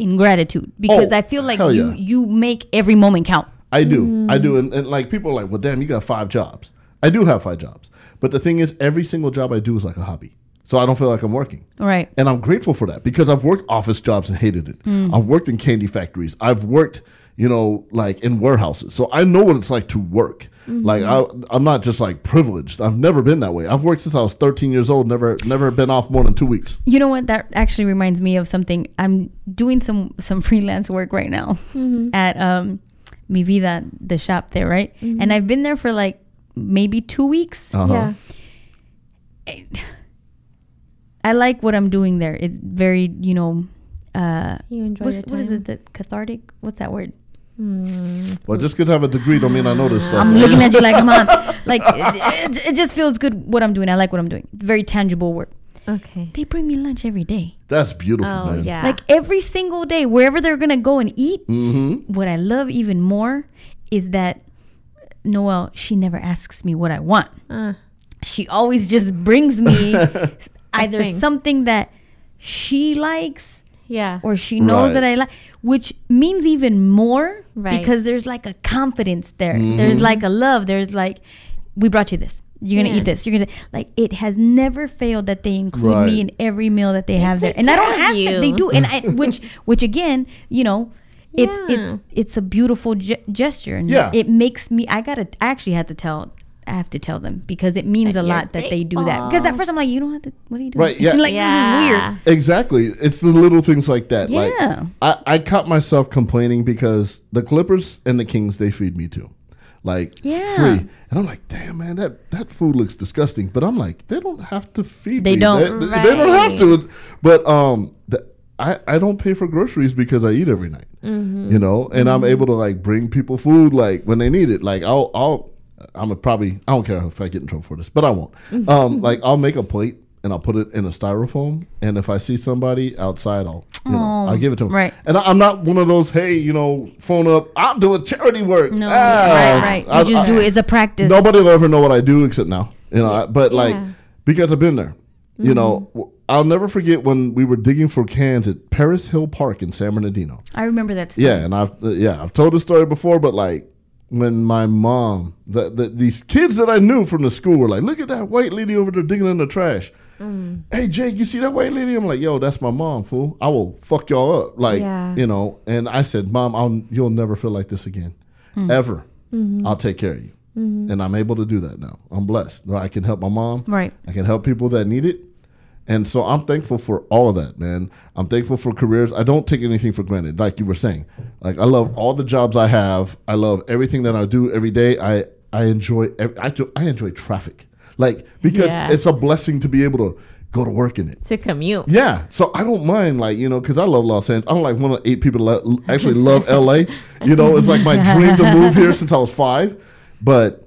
A: in gratitude because
C: Oh,
A: I feel like you
C: yeah.
A: you make every moment count.
C: I do. I do. And, and like people are like, well, damn, you got five jobs. I do have five jobs. But the thing is, every single job I do is like a hobby. So I don't feel like I'm working.
A: Right.
C: And I'm grateful for that because I've worked office jobs and hated it. I've worked in candy factories. I've worked, you know, like in warehouses. So I know what it's like to work. Like I, I'm not just like privileged. I've never been that way. I've worked since I was 13 years old. Never, never been off more than two weeks.
A: You know what? That actually reminds me of something. I'm doing some some freelance work right now at um Mi Vida, the shop there, right? And I've been there for like maybe two weeks.
C: Uh-huh.
B: Yeah.
A: I like what I'm doing there. It's very, you know, uh,
B: You enjoy
A: what's,
B: your
A: what is it? The cathartic? What's that word? Mm.
C: Well, just because I have a degree don't mean I know this stuff.
A: I'm looking at you like, come on. Like, it, it, it just feels good what I'm doing. I like what I'm doing. Very tangible work.
B: Okay.
A: They bring me lunch every day.
C: That's beautiful,
B: Oh
C: man.
B: yeah.
A: Like every single day, wherever they're gonna go and eat.
C: Mm-hmm.
A: What I love even more is that Noelle, she never asks me what I want.
B: Uh,
A: She always just brings me either
B: thing.
A: something that she likes
B: yeah.
A: or she knows
C: Right.
A: that I like, which means even more
B: Right.
A: because there's like a confidence there.
C: Mm-hmm.
A: There's like a love. There's like, we brought you this. You're gonna
B: Yeah.
A: eat this. You're gonna like. It has never failed that they include
C: Right.
A: me in every meal that they have there, and I don't
B: care of
A: ask them. They do, and I which which again, you know, it's
B: Yeah.
A: it's it's a beautiful ge- gesture, and
C: Yeah.
A: it makes me. I gotta. I actually had to tell. I have to tell them because it means
B: That
A: a
B: you're
A: lot that they do that. Because at first I'm like, you don't have to. What are you doing?
C: Right, yeah.
A: like this is weird.
C: Exactly. It's the little things like that. Like
A: Yeah.
C: I, I caught myself complaining because the Clippers and the Kings they feed me too. Like
A: Yeah.
C: free. And I'm like, damn man, that, that food looks disgusting. But I'm like, they don't have to feed
A: They
C: me.
A: don't.
C: They, they don't have to. But um the, I, I don't pay for groceries because I eat every night.
A: Mm-hmm.
C: You know, and I'm able to like bring people food like when they need it. Like I'll I'll I'm a probably I don't care if I get in trouble for this, but I won't. Um, like I'll make a plate and I'll put it in a styrofoam, and if I see somebody outside, I'll you know
A: Oh,
C: I'll give it to them.
A: right.
C: And I, I'm not one of those hey you know phone up I'm doing charity work.
A: No,
C: Ah,
A: right, right. You
C: I-
A: just
C: I-
A: do it. It's a practice.
C: Nobody will ever know what I do except now. You know, I- but like
B: Yeah.
C: because I've been there. You know, I'll never forget when we were digging for cans at Perris Hill Park in San Bernardino.
A: I remember that. Story.
C: Yeah, and I've uh, yeah I've told the story before, but like when my mom, the, the, these kids that I knew from the school were like, "Look at that white lady over there digging in the trash." Mm. Hey Jake, you see that white lady? I'm like, "Yo, that's my mom, fool. I will fuck y'all up." Like
B: Yeah.
C: you know. And I said, "Mom, I'll, you'll never feel like this again, hmm. ever. Mm-hmm. I'll take care of you." Mm-hmm. And I'm able to do that now. I'm blessed. I can help my mom.
A: Right.
C: I can help people that need it. And so I'm thankful for all of that, man. I'm thankful for careers. I don't take anything for granted, like you were saying. Like I love all the jobs I have. I love everything that I do every day. I I enjoy ev- I do, I enjoy traffic, like because
B: Yeah.
C: it's a blessing to be able to go to work in it.
B: to commute.
C: Yeah, so I don't mind, like you know, because I love Los Angeles. I'm like one of eight people that actually love LA. You know, it's like my dream to move here since I was five. But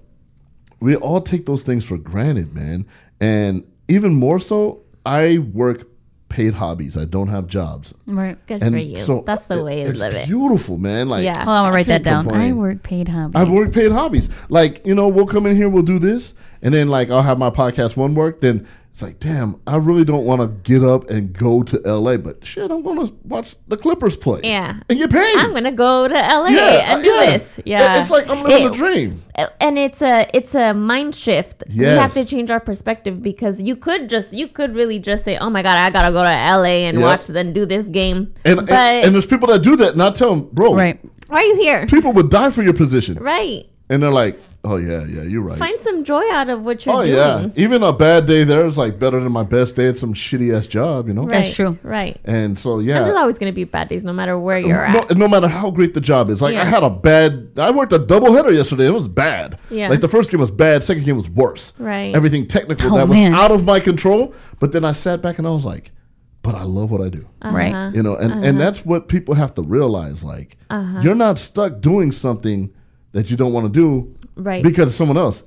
C: we all take those things for granted, man. And even more so, I work paid hobbies. I don't have jobs.
A: Right.
B: Good
C: And
B: for you.
C: so
B: That's the way to
C: it's
B: live it.
C: Beautiful, man. Like
B: Yeah.
A: Hold on, I'm gonna write that
C: can't
A: down. I work paid hobbies.
C: I work paid hobbies. Like, you know, we'll come in here, we'll do this, and then like I'll have my PodcastOne work, then it's like, damn, I really don't want to get up and go to LA, but shit, I'm gonna watch the Clippers play.
B: Yeah.
C: And get paid.
B: I'm gonna go to LA
C: Yeah,
B: and do
C: yeah.
B: this. Yeah,
C: It's like I'm living
B: It-
C: a dream.
B: and it's a it's a mind shift. We have to change our perspective because you could just you could really just say, "Oh my god, I gotta go to LA and
C: Yep.
B: watch then do this game."
C: And,
B: but
C: and and there's people that do that, and I tell them, bro,
A: Right.
B: why are you here?
C: people would die for your position,
B: Right.
C: and they're like, oh yeah, yeah, you're right.
B: Find some joy out of what you're doing.
C: oh
B: doing.
C: yeah, even a bad day there is like better than my best day at some shitty ass job, you know.
B: Right.
A: That's true.
B: Right.
C: And so
B: And
C: yeah,
B: there's always gonna be bad days, no matter where you're
C: no,
B: at.
C: no matter how great the job is. Like I had a bad. I worked a doubleheader yesterday. It was bad.
B: Yeah.
C: Like the first game was bad. Second game was worse.
B: Right.
C: Everything technical
A: Oh,
C: that was out of my control. But then I sat back and I was like, but I love what I do.
A: Right.
B: Uh-huh.
C: You know, and and that's what people have to realize. Like you're not stuck doing something that you don't want to do
B: Right.
C: because of someone else.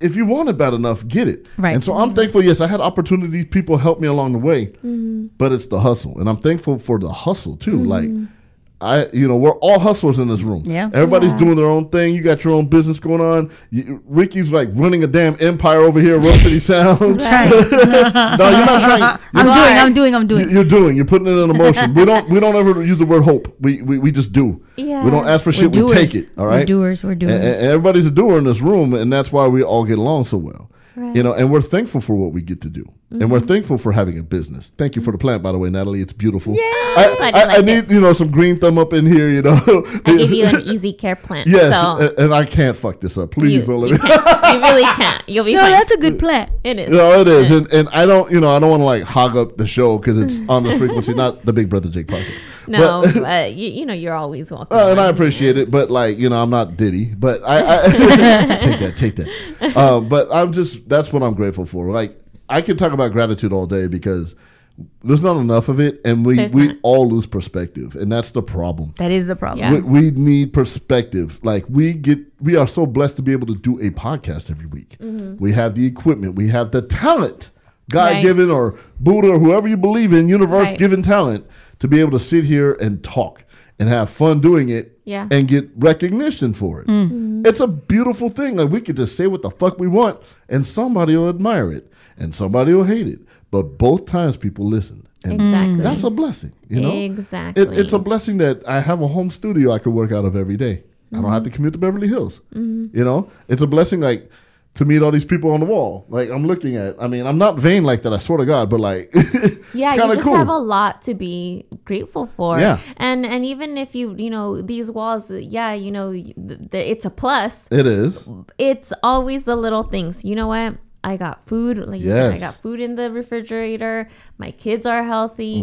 C: If you want it bad enough, get it.
A: Right.
C: And so I'm thankful. Yes, I had opportunities. People helped me along the way, mm-hmm. but it's the hustle, and I'm thankful for the hustle too. Like. Mm-hmm. I, you know, we're all hustlers in this room.
A: Yeah.
C: everybody's doing their own thing. You got your own business going on. You, Ricky's like running a damn empire over here, Rose City Sound. No, you're not trying.
A: I'm doing. I'm doing. I'm doing.
C: you're doing. You're putting it in motion. we don't. We don't ever use the word hope. We we, we just do.
B: Yeah.
C: We don't ask for shit. We take it. All right.
A: We're doers. We're
C: And, and everybody's a doer in this room, and that's why we all get along so well.
B: Right.
C: You know, and we're thankful for what we get to do, and we're thankful for having a business. Thank you for the plant, by the way, Natalie. It's beautiful.
A: Yeah.
C: I,
B: I
C: I, I
B: like
C: need you know some green thumb up in here. You know.
B: I gave you an easy care plan.
C: yes,
B: So
C: and, and I can't fuck this up. Please
B: you,
C: don't let
B: you,
C: me.
B: you really can't. You'll be
A: no,
B: fine.
A: that's a good plan.
B: it is.
C: No, it is, and, and I don't, you know, I don't want to like hog up the show because it's on the frequency, not the Big Brother Jake podcast.
B: No,
C: But-
B: but, you, you know you're always welcome.
C: Uh, and I
B: on.
C: appreciate it, but like you know, I'm not Diddy, but I, I take that, take that. Um, but I'm just that's what I'm grateful for. Like I can talk about gratitude all day because there's not enough of it, and we
B: There's
C: we
B: not.
C: all lose perspective, and that's the problem.
A: That is the problem.
B: Yeah.
C: We, we need perspective. Like we get, we are so blessed to be able to do a podcast every week. We have the equipment, we have the talent, God
B: Mm-hmm. Right.
C: given or Buddha or whoever you believe in, universe
B: Right.
C: given talent to be able to sit here and talk and have fun doing it
B: Yeah.
C: and get recognition for it.
B: Mm-hmm.
C: It's a beautiful thing. Like we could just say what the fuck we want and somebody will admire it and somebody will hate it. But both times people listen. And
B: Exactly.
C: that's a blessing, you know?
B: Exactly.
C: It, it's a blessing that I have a home studio I could work out of every day. I don't have to commute to Beverly Hills. Mm-hmm. You know, it's a blessing like to meet all these people on the wall. Like I'm looking at. I mean, I'm not vain like that. I swear to God, but like,
B: yeah, you just
C: cool.
B: have a lot to be grateful for.
C: Yeah.
B: and and even if you you know these walls, uh, yeah, you know it's a plus.
C: it is.
B: It's always the little things. You know what? I got food. Like you said, I got food in the refrigerator. My kids are healthy.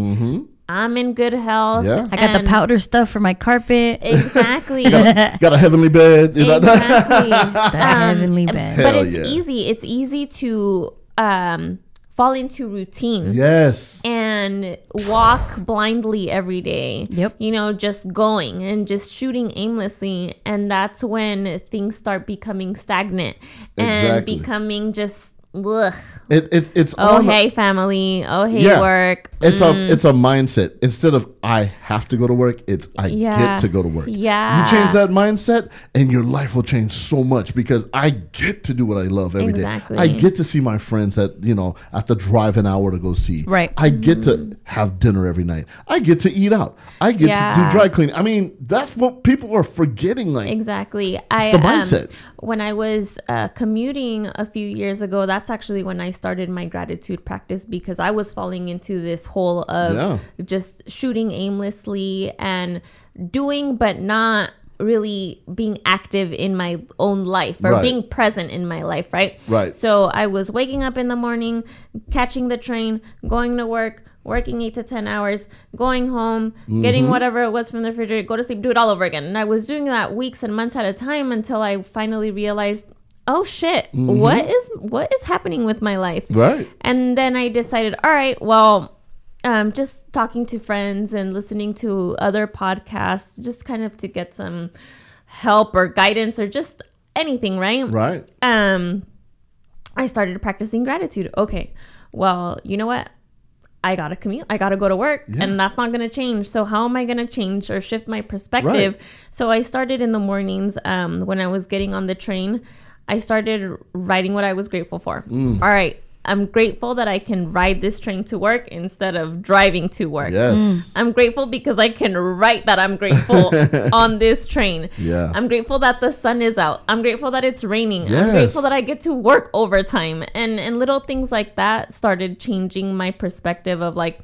B: I'm in good health.
C: Mm-hmm. Yeah.
A: I got the powder stuff for my carpet.
B: Exactly.
C: Got a heavenly bed. You know?
B: exactly.
A: The heavenly bed.
B: Um, But
C: Hell
B: it's
C: yeah.
B: easy. It's easy to um, fall into routine.
C: yes.
B: And and walk blindly every day.
A: Yep.
B: You know, just going and just shooting aimlessly. And that's when things start becoming stagnant and
C: Exactly.
B: becoming just, ugh.
C: It, it it's
B: Oh, hey, family. Oh, hey,
C: Yeah.
B: work.
C: It's
B: Mm.
C: a it's a mindset. Instead of I have to go to work, it's I
B: Yeah.
C: get to go to work.
B: Yeah.
C: You change that mindset and your life will change so much because I get to do what I love every day.
B: Exactly.
C: I get to see my friends that, you know, I have to drive an hour to go see.
A: Right.
C: I get to
B: Mm.
C: have dinner every night. I get to eat out. I get to do dry cleaning. I mean, that's what people are forgetting like
B: Exactly. I
C: the
B: um,
C: mindset.
B: when I was uh, commuting a few years ago, that's actually when I started my gratitude practice because I was falling into this hole of
C: Yeah.
B: just shooting aimlessly and doing, but not really being active in my own life or
C: Right.
B: being present in my life, right?
C: Right.
B: So I was waking up in the morning, catching the train, going to work, working eight to 10 hours, going home,
C: Mm-hmm.
B: getting whatever it was from the refrigerator, go to sleep, do it all over again. And I was doing that weeks and months at a time until I finally realized, oh shit,
C: Mm-hmm.
B: what is what is happening with my life?
C: Right.
B: And then I decided, all right, well, um, just talking to friends and listening to other podcasts, just kind of to get some help or guidance or just anything, right?
C: Right.
B: um i started practicing gratitude okay well you know what i gotta commute i gotta go to work
C: Yeah.
B: and that's not gonna change so how am i gonna change or shift my perspective
C: Right.
B: so i started in the mornings um, when i was getting on the train i started writing what i was grateful for
C: Mm.
B: All right i'm grateful that i can ride this train to work instead of driving to work
C: Yes.
B: I'm grateful because I can write that I'm grateful on this train.
C: Yeah.
B: I'm grateful that the sun is out. I'm grateful that it's raining. I'm grateful that I get to work overtime. And and little things like that started changing my perspective of like,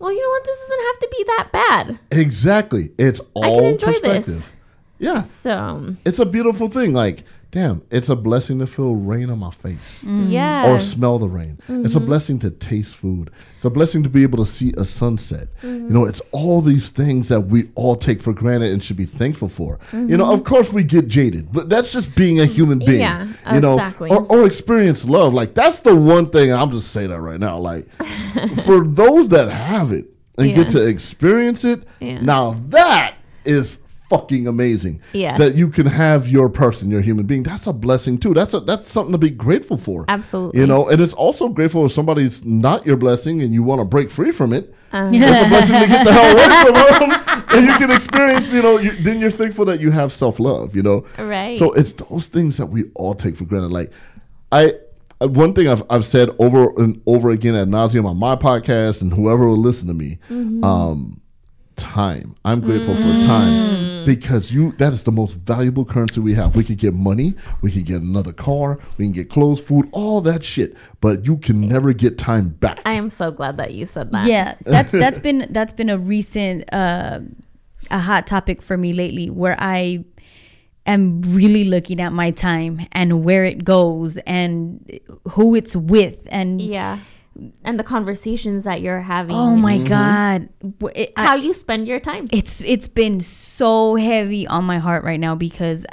B: well, you know what? This doesn't have to be that bad.
C: Exactly. It's all
B: can enjoy this.
C: perspective. Yeah.
B: So
C: It's a beautiful thing. Like, damn, it's a blessing to feel rain on my face mm-hmm.
B: yeah.
C: or smell the rain. It's a mm-hmm. blessing to taste food. It's a blessing to be able to see a sunset. You mm-hmm. know, it's all these things that we all take for granted and should be thankful for. You know, of course we get jaded, but that's just being a human being.
B: Yeah,
C: you know,
B: exactly.
C: or, or experience love. Like that's the one thing I'm just saying that right now. Like for those that have it and get to experience it,
B: Yeah.
C: now that is fucking amazing.
B: Yes.
C: That you can have your person, your human being. That's a blessing too. That's a that's something to be grateful for.
B: Absolutely.
C: You know, and it's also grateful if somebody's not your blessing and you want to break free from it.
B: Uh,
C: It's a blessing to get the hell away from them, and you can experience. You know, you, then you're thankful that you have self love. You know,
B: Right.
C: So it's those things that we all take for granted. Like, I uh, one thing I've I've said over and over again at nauseum on my podcast and whoever will listen to me.
B: Mm-hmm.
C: Um, time. I'm grateful
B: Mm.
C: for time because you that is the most valuable currency we have. We could get money, we could get another car, we can get clothes, food, all that shit, but you can never get time back.
B: I am so glad that you said that.
A: Yeah, that's that's been that's been a recent uh, a hot topic for me lately, where I am really looking at my time and where it goes and who it's with and
B: Yeah. And the conversations that you're having.
A: oh my mm-hmm. god, W- it- I-
B: How you spend your time.
A: it's it's been so heavy on my heart right now because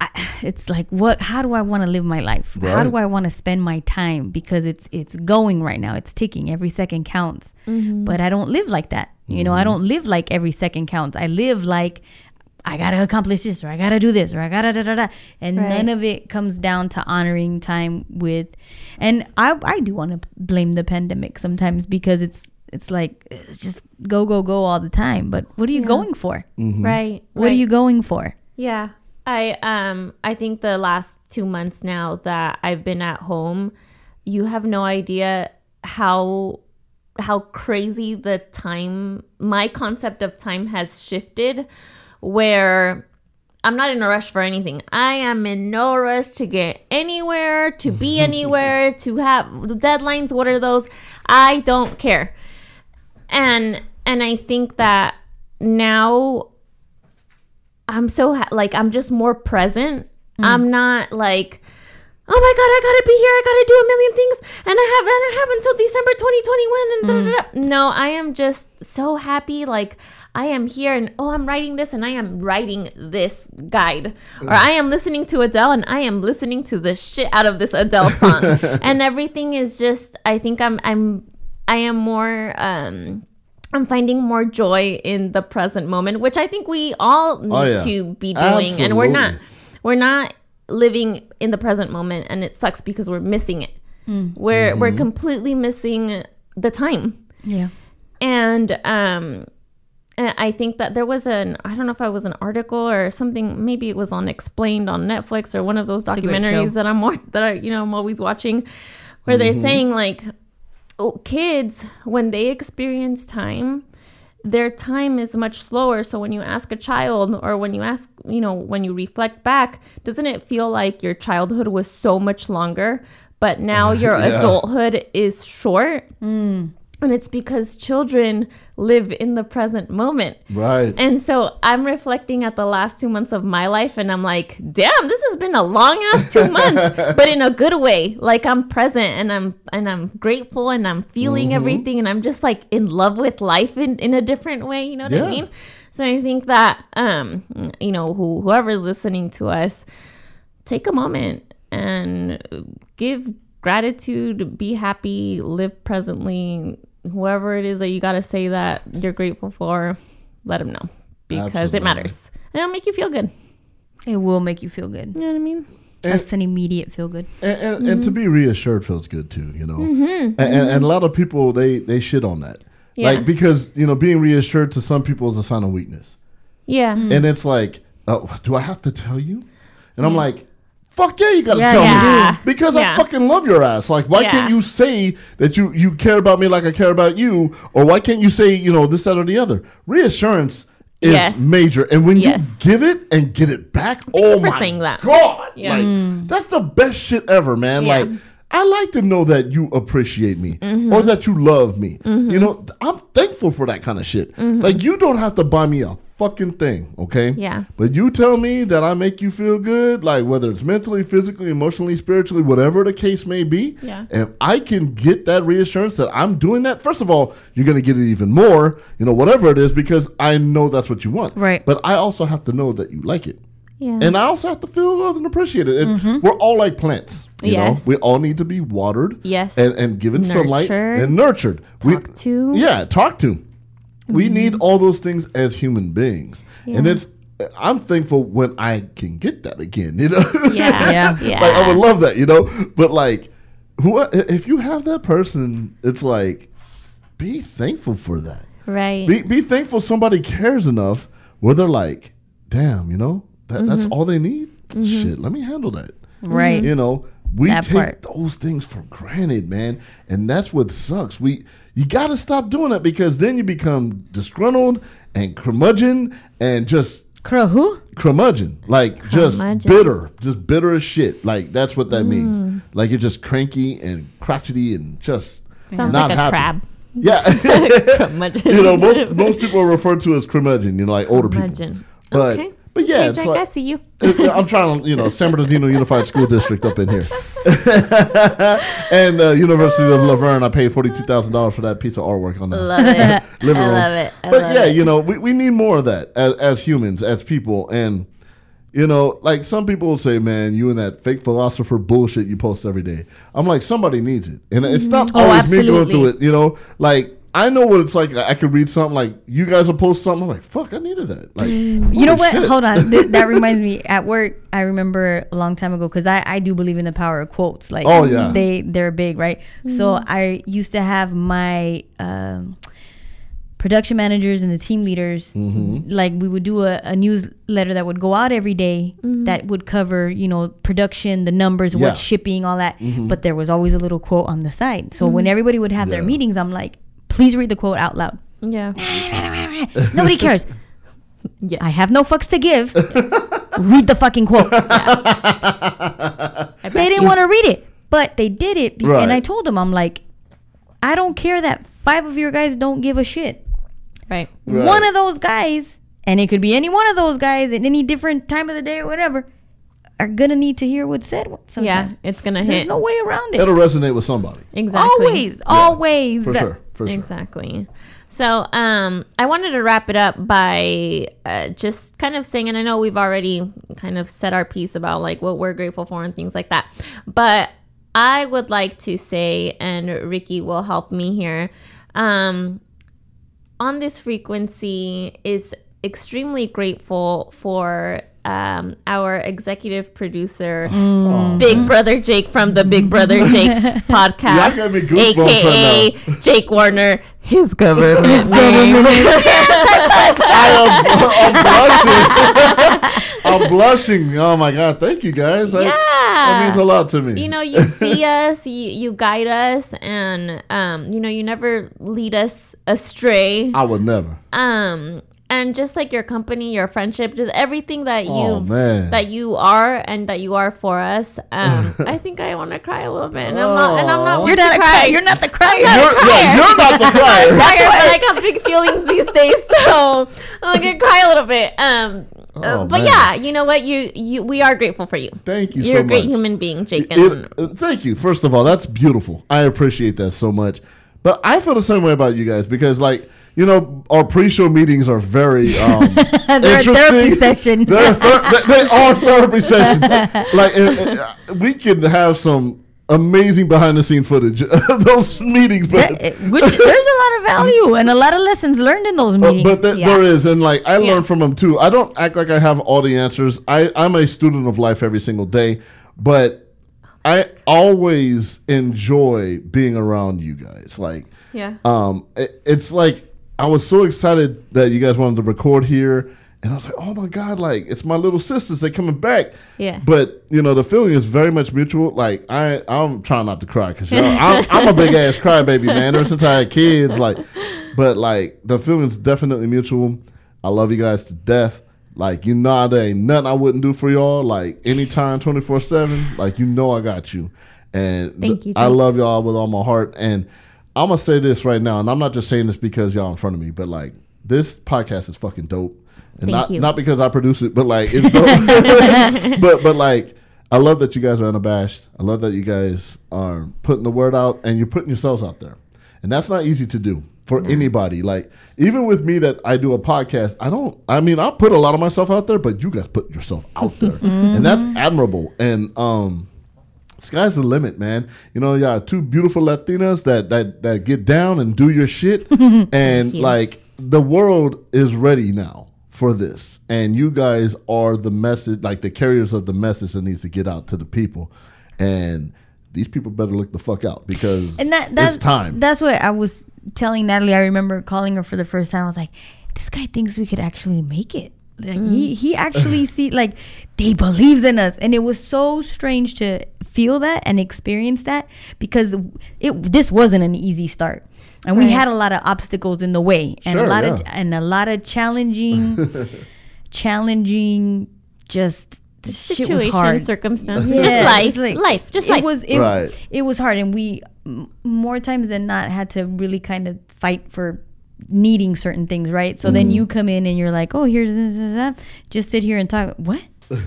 A: I, it's like what how do I want to live my life? How do I want to spend my time because it's it's going right now. It's ticking. Every second counts. Mm-hmm. But I don't live like that. You know, I mm-hmm. don't live like every second counts. I live like I got to accomplish this or I got to do this or I got to da da da. And
B: Right.
A: none of it comes down to honoring time with and I I do want to blame the pandemic sometimes because it's it's like it's just go go go all the time. But what are you
B: Yeah.
A: going for?
B: Right.
A: What are you going for?
B: Yeah. I um I think the last 2 months now that I've been at home, you have no idea how how crazy the time my concept of time has shifted where I'm not in a rush for anything. I am in no rush to get anywhere, to be anywhere, to have deadlines. What are those? I don't care. And and I think that now I'm so ha- like I'm just more present. Mm. I'm not like oh my god, I gotta be here. I gotta do a million things, and I have and I have until December 2021. And da, mm. da, da. no, I am just so happy. Like I am here and oh, I'm writing this and I am writing this guide. Or I am listening to Adele and I am listening to the shit out of this Adele song. and everything is just I think I'm I'm I am more um I'm finding more joy in the present moment, which I think we all need
C: Oh, yeah.
B: to be doing. And we're not we're not living in the present moment and it sucks because we're missing it. We're we're completely missing the time.
A: Yeah.
B: And um and I think that there was an I don't know if it was an article or something maybe it was on Explained on Netflix or one of those
A: a great show.
B: documentaries that I'm that I you know I'm always watching where they're mm-hmm. saying like oh, kids when they experience time their time is much slower so when you ask a child or when you ask you know when you reflect back doesn't it feel like your childhood was so much longer but now your
C: Yeah.
B: adulthood is short mm. And it's because children live in the present moment
C: Right.
B: and so I'm reflecting at the last two months of my life, and I'm like, damn, this has been a long ass two months, but in a good way. Like I'm present and I'm and I'm grateful and I'm feeling everything, and I'm just like in love with life in, in a different way. You know what
C: Yeah.
B: I mean? So I think that um, you know, who whoever's listening to us, take a moment and give gratitude, be happy, live presently. Whoever it is that you got to say that you're grateful for, let them know because
C: Absolutely.
B: it matters. And it'll make you feel good.
A: It will make you feel good.
B: You know what I mean?
A: That's an immediate feel good.
C: and, and, and
B: Mm-hmm.
C: to be reassured feels good too, you know. And, and, and a lot of people they they shit on that,
B: Yeah.
C: like because you know being reassured to some people is a sign of weakness,
B: Yeah.
C: and it's like, oh, do I have to tell you? And I'm like, fuck yeah, you gotta
A: Yeah,
C: tell
B: yeah.
C: me because
B: Yeah.
C: I fucking love your ass. Like, why can't you say that you you care about me like I care about you, or why can't you say you know this that or the other? Reassurance. Is
B: Yes.
C: major, and when
B: Yes.
C: you give it and get it back, oh my
B: that.
C: god! Like mm. that's the best shit ever, man. Like I like to know that you appreciate me
B: Mm-hmm.
C: or that you love me. You mm-hmm. know, I'm thankful for that kind of shit. Mm-hmm. Like you don't have to buy me a fucking thing, okay?
B: Yeah.
C: But you tell me that I make you feel good, like whether it's mentally, physically, emotionally, spiritually, whatever the case may be.
B: Yeah.
C: If I can get that reassurance that I'm doing that, first of all, you're gonna get it even more, you know, whatever it is, because I know that's what you want.
A: Right.
C: But I also have to know that you like it.
B: Yeah.
C: And I also have to feel loved and appreciated. And We're all like plants. You
B: Mm-hmm. Yes.
C: know? We all need to be watered.
B: Yes.
C: And, and given sunlight
B: Nurtured.
C: and nurtured.
B: Talked to.
C: Yeah, talk to. We
B: Mm-hmm.
C: need all those things as human beings. And it's I'm thankful when I can get that again, you know?
B: Yeah.
A: Yeah.
B: Yeah.
C: like I would love that, you know? But like who if you have that person, it's like be thankful for that.
B: right.
C: Be be thankful somebody cares enough where they're like, damn, you know, that, that's
B: Mm-hmm.
C: all they need. Shit, let me handle that.
A: Right.
C: You know, we
A: That
C: take
A: part.
C: those things for granted, man, and that's what sucks. We you got to stop doing that because then you become disgruntled and curmudgeon and just
A: Crow who?
C: curmudgeon, like just bitter, just bitter as shit. Like that's what that
B: Mm.
C: means. Like you're just cranky and crotchety and just
B: Sounds
C: not
B: like a
C: happy.
B: crab.
C: Yeah. You know, most most people are referred to as curmudgeon. You know, like older people. But
B: Okay.
C: But yeah,
B: Hey,
C: it's
B: Jack,
C: like
B: I see you.
C: I'm trying to, you know, San Bernardino Unified School District up in here, and uh, University of La Verne. I paid forty two thousand dollars for that piece of artwork on the
B: Love it.
C: living
B: I
C: room.
B: love it. I
C: but
B: love
C: yeah,
B: it.
C: you know, we, we need more of that as, as humans, as people, and you know, like some people will say, "Man, you and that fake philosopher bullshit you post every day." I'm like, somebody needs it, and it's not
A: Oh,
C: always me going through it. You know, like. I know what it's like. I could read something like you guys will post something. I'm like, fuck, I needed that. Like, mm,
A: You know what? Hold on. Th- that reminds me. At work, I remember a long time ago because I, I do believe in the power of quotes. Like,
C: Oh, yeah.
A: they they're big, right? So mm. I used to have my um, production managers and the team leaders. Mm-hmm. Like we would do a, a newsletter that would go out every day mm-hmm. that would cover you know production, the numbers,
C: Yeah.
A: what's shipping, all that. Mm-hmm. But there was always a little quote on the side. So when everybody would have their meetings, I'm like, please read the quote out loud.
B: Yeah.
A: Nobody cares.
B: Yes.
A: I have no fucks to give. read the fucking quote.
B: I
A: They didn't want to read it, but they did it. Be-
C: Right.
A: And I told them, I'm like, I don't care that five of your guys don't give a shit.
B: Right.
C: Right.
A: One of those guys, and it could be any one of those guys at any different time of the day or whatever, are gonna need to hear what's said.
B: Yeah, it's gonna
A: There's
B: hit.
A: no way around it.
C: It'll resonate with somebody.
B: exactly.
A: Always, always.
C: for sure. For sure.
B: Exactly. So, um, I wanted to wrap it up by uh, just kind of saying, and I know we've already kind of said our piece about like what we're grateful for and things like that, but I would like to say, and Ricky will help me here, um, on this frequency is extremely grateful for um, our executive producer, Big Brother Jake from the Big Brother Jake podcast,
C: Y'all got me goosebumps
B: aka
C: right
B: Jake Warner, his government name.
C: I am, I'm blushing. I'm blushing. Oh my god! Thank you guys. I- that means a lot to me.
B: you know you see us you, you guide us and um you know you never lead us astray
C: I would never.
B: um and just like your company your friendship just everything that you
C: Oh man.
B: that you are and that you are for us um i think i want to cry a little bit and i'm not and i'm not
A: You're not a
B: cry.
A: You're not the crier.
C: you're, yeah, you're not the
B: I'm
C: crier.
B: not a crier, but I got big feelings these days, so I'm gonna cry a little bit. Um, uh,
C: Oh,
B: but
C: man.
B: yeah, you know what? You you we are grateful for you.
C: Thank you
B: You're
C: so
B: a great
C: much.
B: human being, Jake.
C: It-
B: And
C: uh, thank you. First of all, that's beautiful. I appreciate that so much. But I feel the same way about you guys because, like, you know, our pre-show meetings are very um,
A: They're a therapy
C: interesting.
A: session.
C: They're ther- they, they are therapy sessions. Like, uh, uh, we can have some amazing behind-the-scene footage of those meetings, but.
A: That- Which there's a lot of value and a lot of lessons learned in those
C: But,
A: meetings.
C: but th-
B: Yeah.
C: there is, and like I
B: Yeah.
C: learn from them too. I don't act like I have all the answers. I I'm a student of life every single day, but I always enjoy being around you guys. Like,
B: yeah,
C: um, it, it's like I was so excited that you guys wanted to record here, and I was like, oh my god, like it's my little sisters. They're coming back.
B: Yeah.
C: But you know the feeling is very much mutual. Like I, I'm trying not to cry because I'm, I'm a big ass crybaby man. Ever since I had kids, like, but like the feeling's definitely mutual. I love you guys to death. Like you know, there ain't nothing I wouldn't do for y'all. Like anytime, twenty four seven. Like you know, I got you. And
B: Thank you,
C: I love y'all with all my heart. And I'm gonna say this right now, and I'm not just saying this because y'all in front of me, but like this podcast is fucking dope. And
B: Thank
C: not
B: you.
C: not because I produce it, but like it's dope. but but like I love that you guys are unabashed. I love that you guys are putting the word out and you're putting yourselves out there. And that's not easy to do for anybody. Like even with me that I do a podcast, I don't I mean I put a lot of myself out there, but you guys put yourself out there. And that's admirable. And um sky's the limit, man. You know, y'all are two beautiful Latinas that that that get down and do your shit, and
B: you.
C: like the world is ready now for this, and you guys are the message, like the carriers of the message that needs to get out to the people, and these people better look the fuck out because
A: and that that's
C: it's time.
A: That's what I was telling Natalie. I remember calling her for the first time. I was like, "This guy thinks we could actually make it. Like he mm. he actually see like they believes in us." And it was so strange to feel that and experience that because it this wasn't an easy start. And we had a lot of obstacles in the way and
C: Sure,
A: a lot of and a lot of challenging challenging just shit was
B: situation,
A: hard.
B: circumstances,
A: Yeah,
B: just life,
A: it's like-
B: life, just
A: it
B: life.
A: was it,
C: Right.
A: it was hard and we m- more times than not had to really kind of fight for needing certain things right so
C: Mm.
A: then you come in and you're like oh here's this, this, that. just sit here and talk what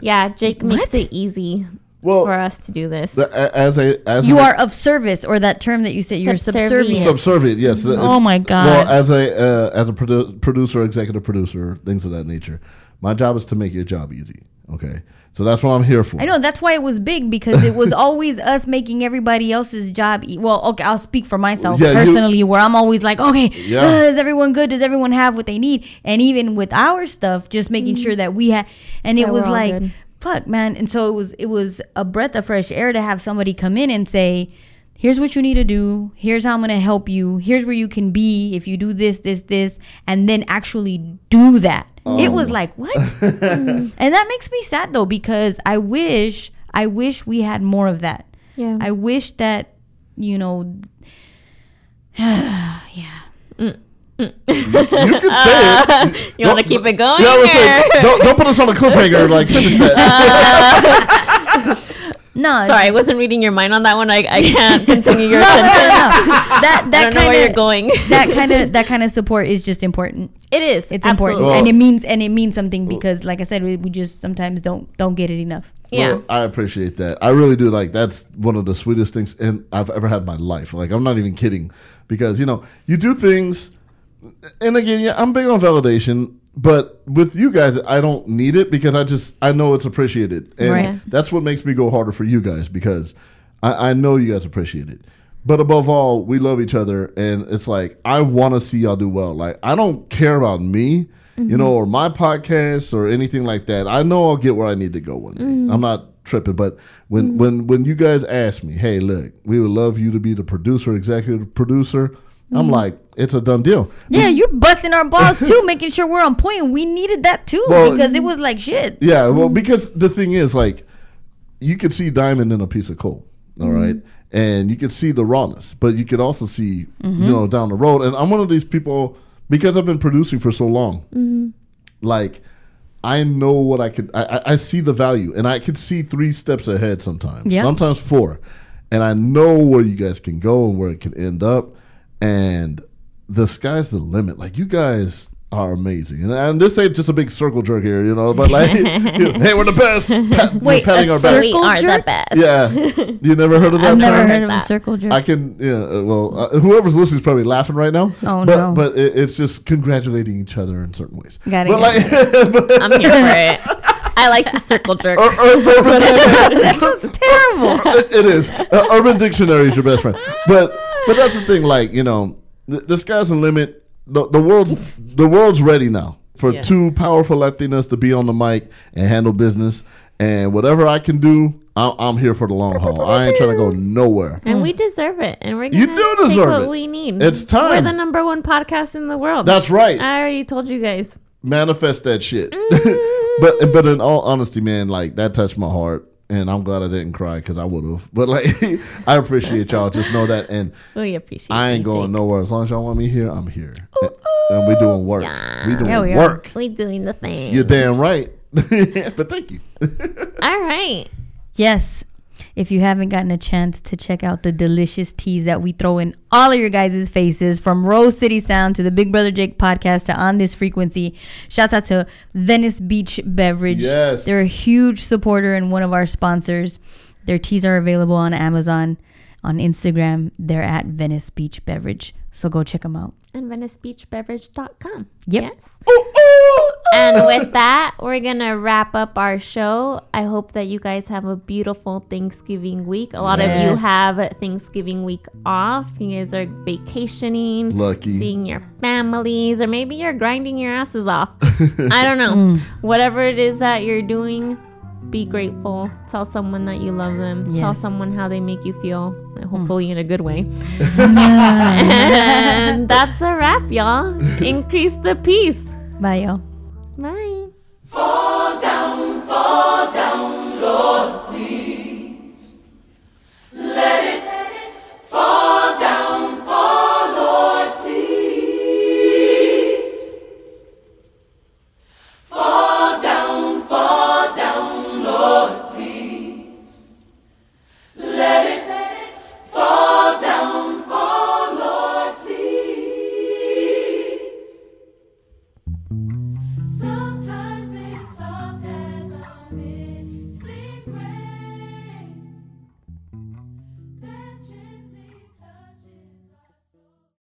B: yeah, Jake makes
A: What?
B: it easy
C: well,
B: for us to do this.
C: the, as a as
A: you
C: a,
A: are of service or that term that you said you're
B: Subservient.
A: subservient
C: subservient. Yes.
A: oh my god
C: Well, as a uh, as a produ- producer, executive producer, things of that nature, my job is to make your job easy. Okay, so that's what I'm here for.
A: I know that's why it was big because it was always us making everybody else's job. E- well, okay, I'll speak for myself
C: Yeah, you-
A: personally, where I'm always like, okay,
C: Yeah.
A: uh, is everyone good? Does everyone have what they need? And even with our stuff, just making sure that we had. And it
B: That
A: was like,
B: good.
A: fuck, man. And so it was it was a breath of fresh air to have somebody come in and say. Here's what you need to do. Here's how I'm going to help you. Here's where you can be if you do this, this, this, and then actually do that. It was um. like, what? and that makes me sad though because I wish I wish we had more of that.
B: yeah,
A: I wish that you know yeah. Mm. Mm.
C: you can say it.
B: Uh, you want to keep it going?
C: Yeah, I was
B: or-
C: don't, don't put us on a cliffhanger. Like finish that.
A: Uh. No,
B: Sorry, I wasn't reading your mind on that one. I, I can't continue your
A: no, no, no,
B: sentence.
A: no. That
B: I
A: that
B: don't know where you're going.
A: that kind of that kind of support is just important.
B: it is.
A: It's
B: absolutely.
A: important,
C: Well-
A: and it means and it means something because, like I said, we, we just sometimes don't don't get it enough.
B: Yeah.
C: Well, I appreciate that. I really do. Like that's one of the sweetest things in, I've ever had in my life. Like I'm not even kidding, because you know you do things, and again, yeah, I'm big on validation. But with you guys, I don't need it because I just I know it's appreciated, and
A: Right.
C: that's what makes me go harder for you guys because I, I know you guys appreciate it. But above all, we love each other, and it's like I want to see y'all do well. Like I don't care about me, you know, mm-hmm. or my podcast or anything like that. I know I'll get where I need to go one day. Mm-hmm. I'm not tripping, but when mm-hmm. when when you guys ask me, hey, look, we would love you to be the producer, executive producer. I'm mm-hmm. like, it's a done deal.
A: Yeah, you're busting our balls too, making sure we're on point. We needed that too
C: Well-
A: because it was like shit.
C: Yeah, well, mm-hmm. because the thing is, like, you could see diamond in a piece of coal, all right, mm-hmm. and you could see the rawness, but you could also see, you know, down the road. And I'm one of these people because I've been producing for so long. Like, I know what I could. I, I- I see the value, and I could see three steps ahead sometimes.
A: Yeah.
C: Sometimes four, and I know where you guys can go and where it can end up, and the sky's the limit. Like you guys are amazing, and, and this ain't just a big circle jerk here, you know. But like, you know, hey, we're the best. Pat, we're
A: Wait,
C: patting
A: a
C: our
B: So
C: back.
B: we
A: Circle
B: are the
A: jerk?
B: best.
C: Yeah, you never heard of that?
A: I've never
C: term?
A: heard of a circle jerk.
C: I can, yeah. uh, Well, uh, whoever's listening is probably laughing right now.
A: Oh,
C: but,
A: no.
C: But it, it's just congratulating each other in certain ways.
A: Got it,
C: But
A: got
C: like, but,
B: I'm here for it. I like to circle jerk.
C: Ur- ur- urban,
A: that sounds terrible.
C: it it is. Uh, urban Dictionary is your best friend. But but that's the thing. Like you know, the, the sky's the limit. The, the world's the world's ready now for
B: Yeah.
C: two powerful Latinas to be on the mic and handle business. And whatever I can do, I'm, I'm here for the long haul. I ain't trying to go nowhere.
B: And we deserve it. And we're
C: You
B: gonna
C: do
B: take
C: deserve
B: what
C: it.
B: we need.
C: It's time.
B: We're the number one podcast in the world.
C: That's right.
B: I already told you guys.
C: Manifest that shit. Mm. but but in all honesty, man, like that touched my heart, and I'm glad I didn't cry because I would have. But like, I appreciate y'all. Just know that, and
B: We appreciate
C: I ain't
B: you,
C: going
B: Jake.
C: nowhere. As long as y'all want me here, I'm here, and, and we doing work.
B: Yeah.
C: We doing
A: Yeah, we are.
C: work.
B: We doing the thing.
C: You're damn right. but thank you.
B: All right.
A: Yes. If you haven't gotten a chance to check out the delicious teas that we throw in all of your guys' faces, from Rose City Sound to the Big Brother Jake podcast to On This Frequency, shouts out to Venice Beach Beverage.
C: Yes.
A: They're a huge supporter and one of our sponsors. Their teas are available on Amazon. On Instagram, they're at Venice Beach Beverage. So go check them out.
B: And VeniceBeachBeverage.com.
A: Yep.
B: Yes. And with that, we're going to wrap up our show. I hope that you guys have a beautiful Thanksgiving week. A lot of you have Thanksgiving week off. You guys are vacationing,
C: Lucky.
B: seeing your families, or maybe you're grinding your asses off. I don't know. Mm. Whatever it is that you're doing, be grateful. Tell someone that you love them.
A: Yes.
B: Tell someone how they make you feel. Hopefully, mm. in a good way. and that's a wrap, y'all. Increase the peace.
A: Bye, y'all. Bye.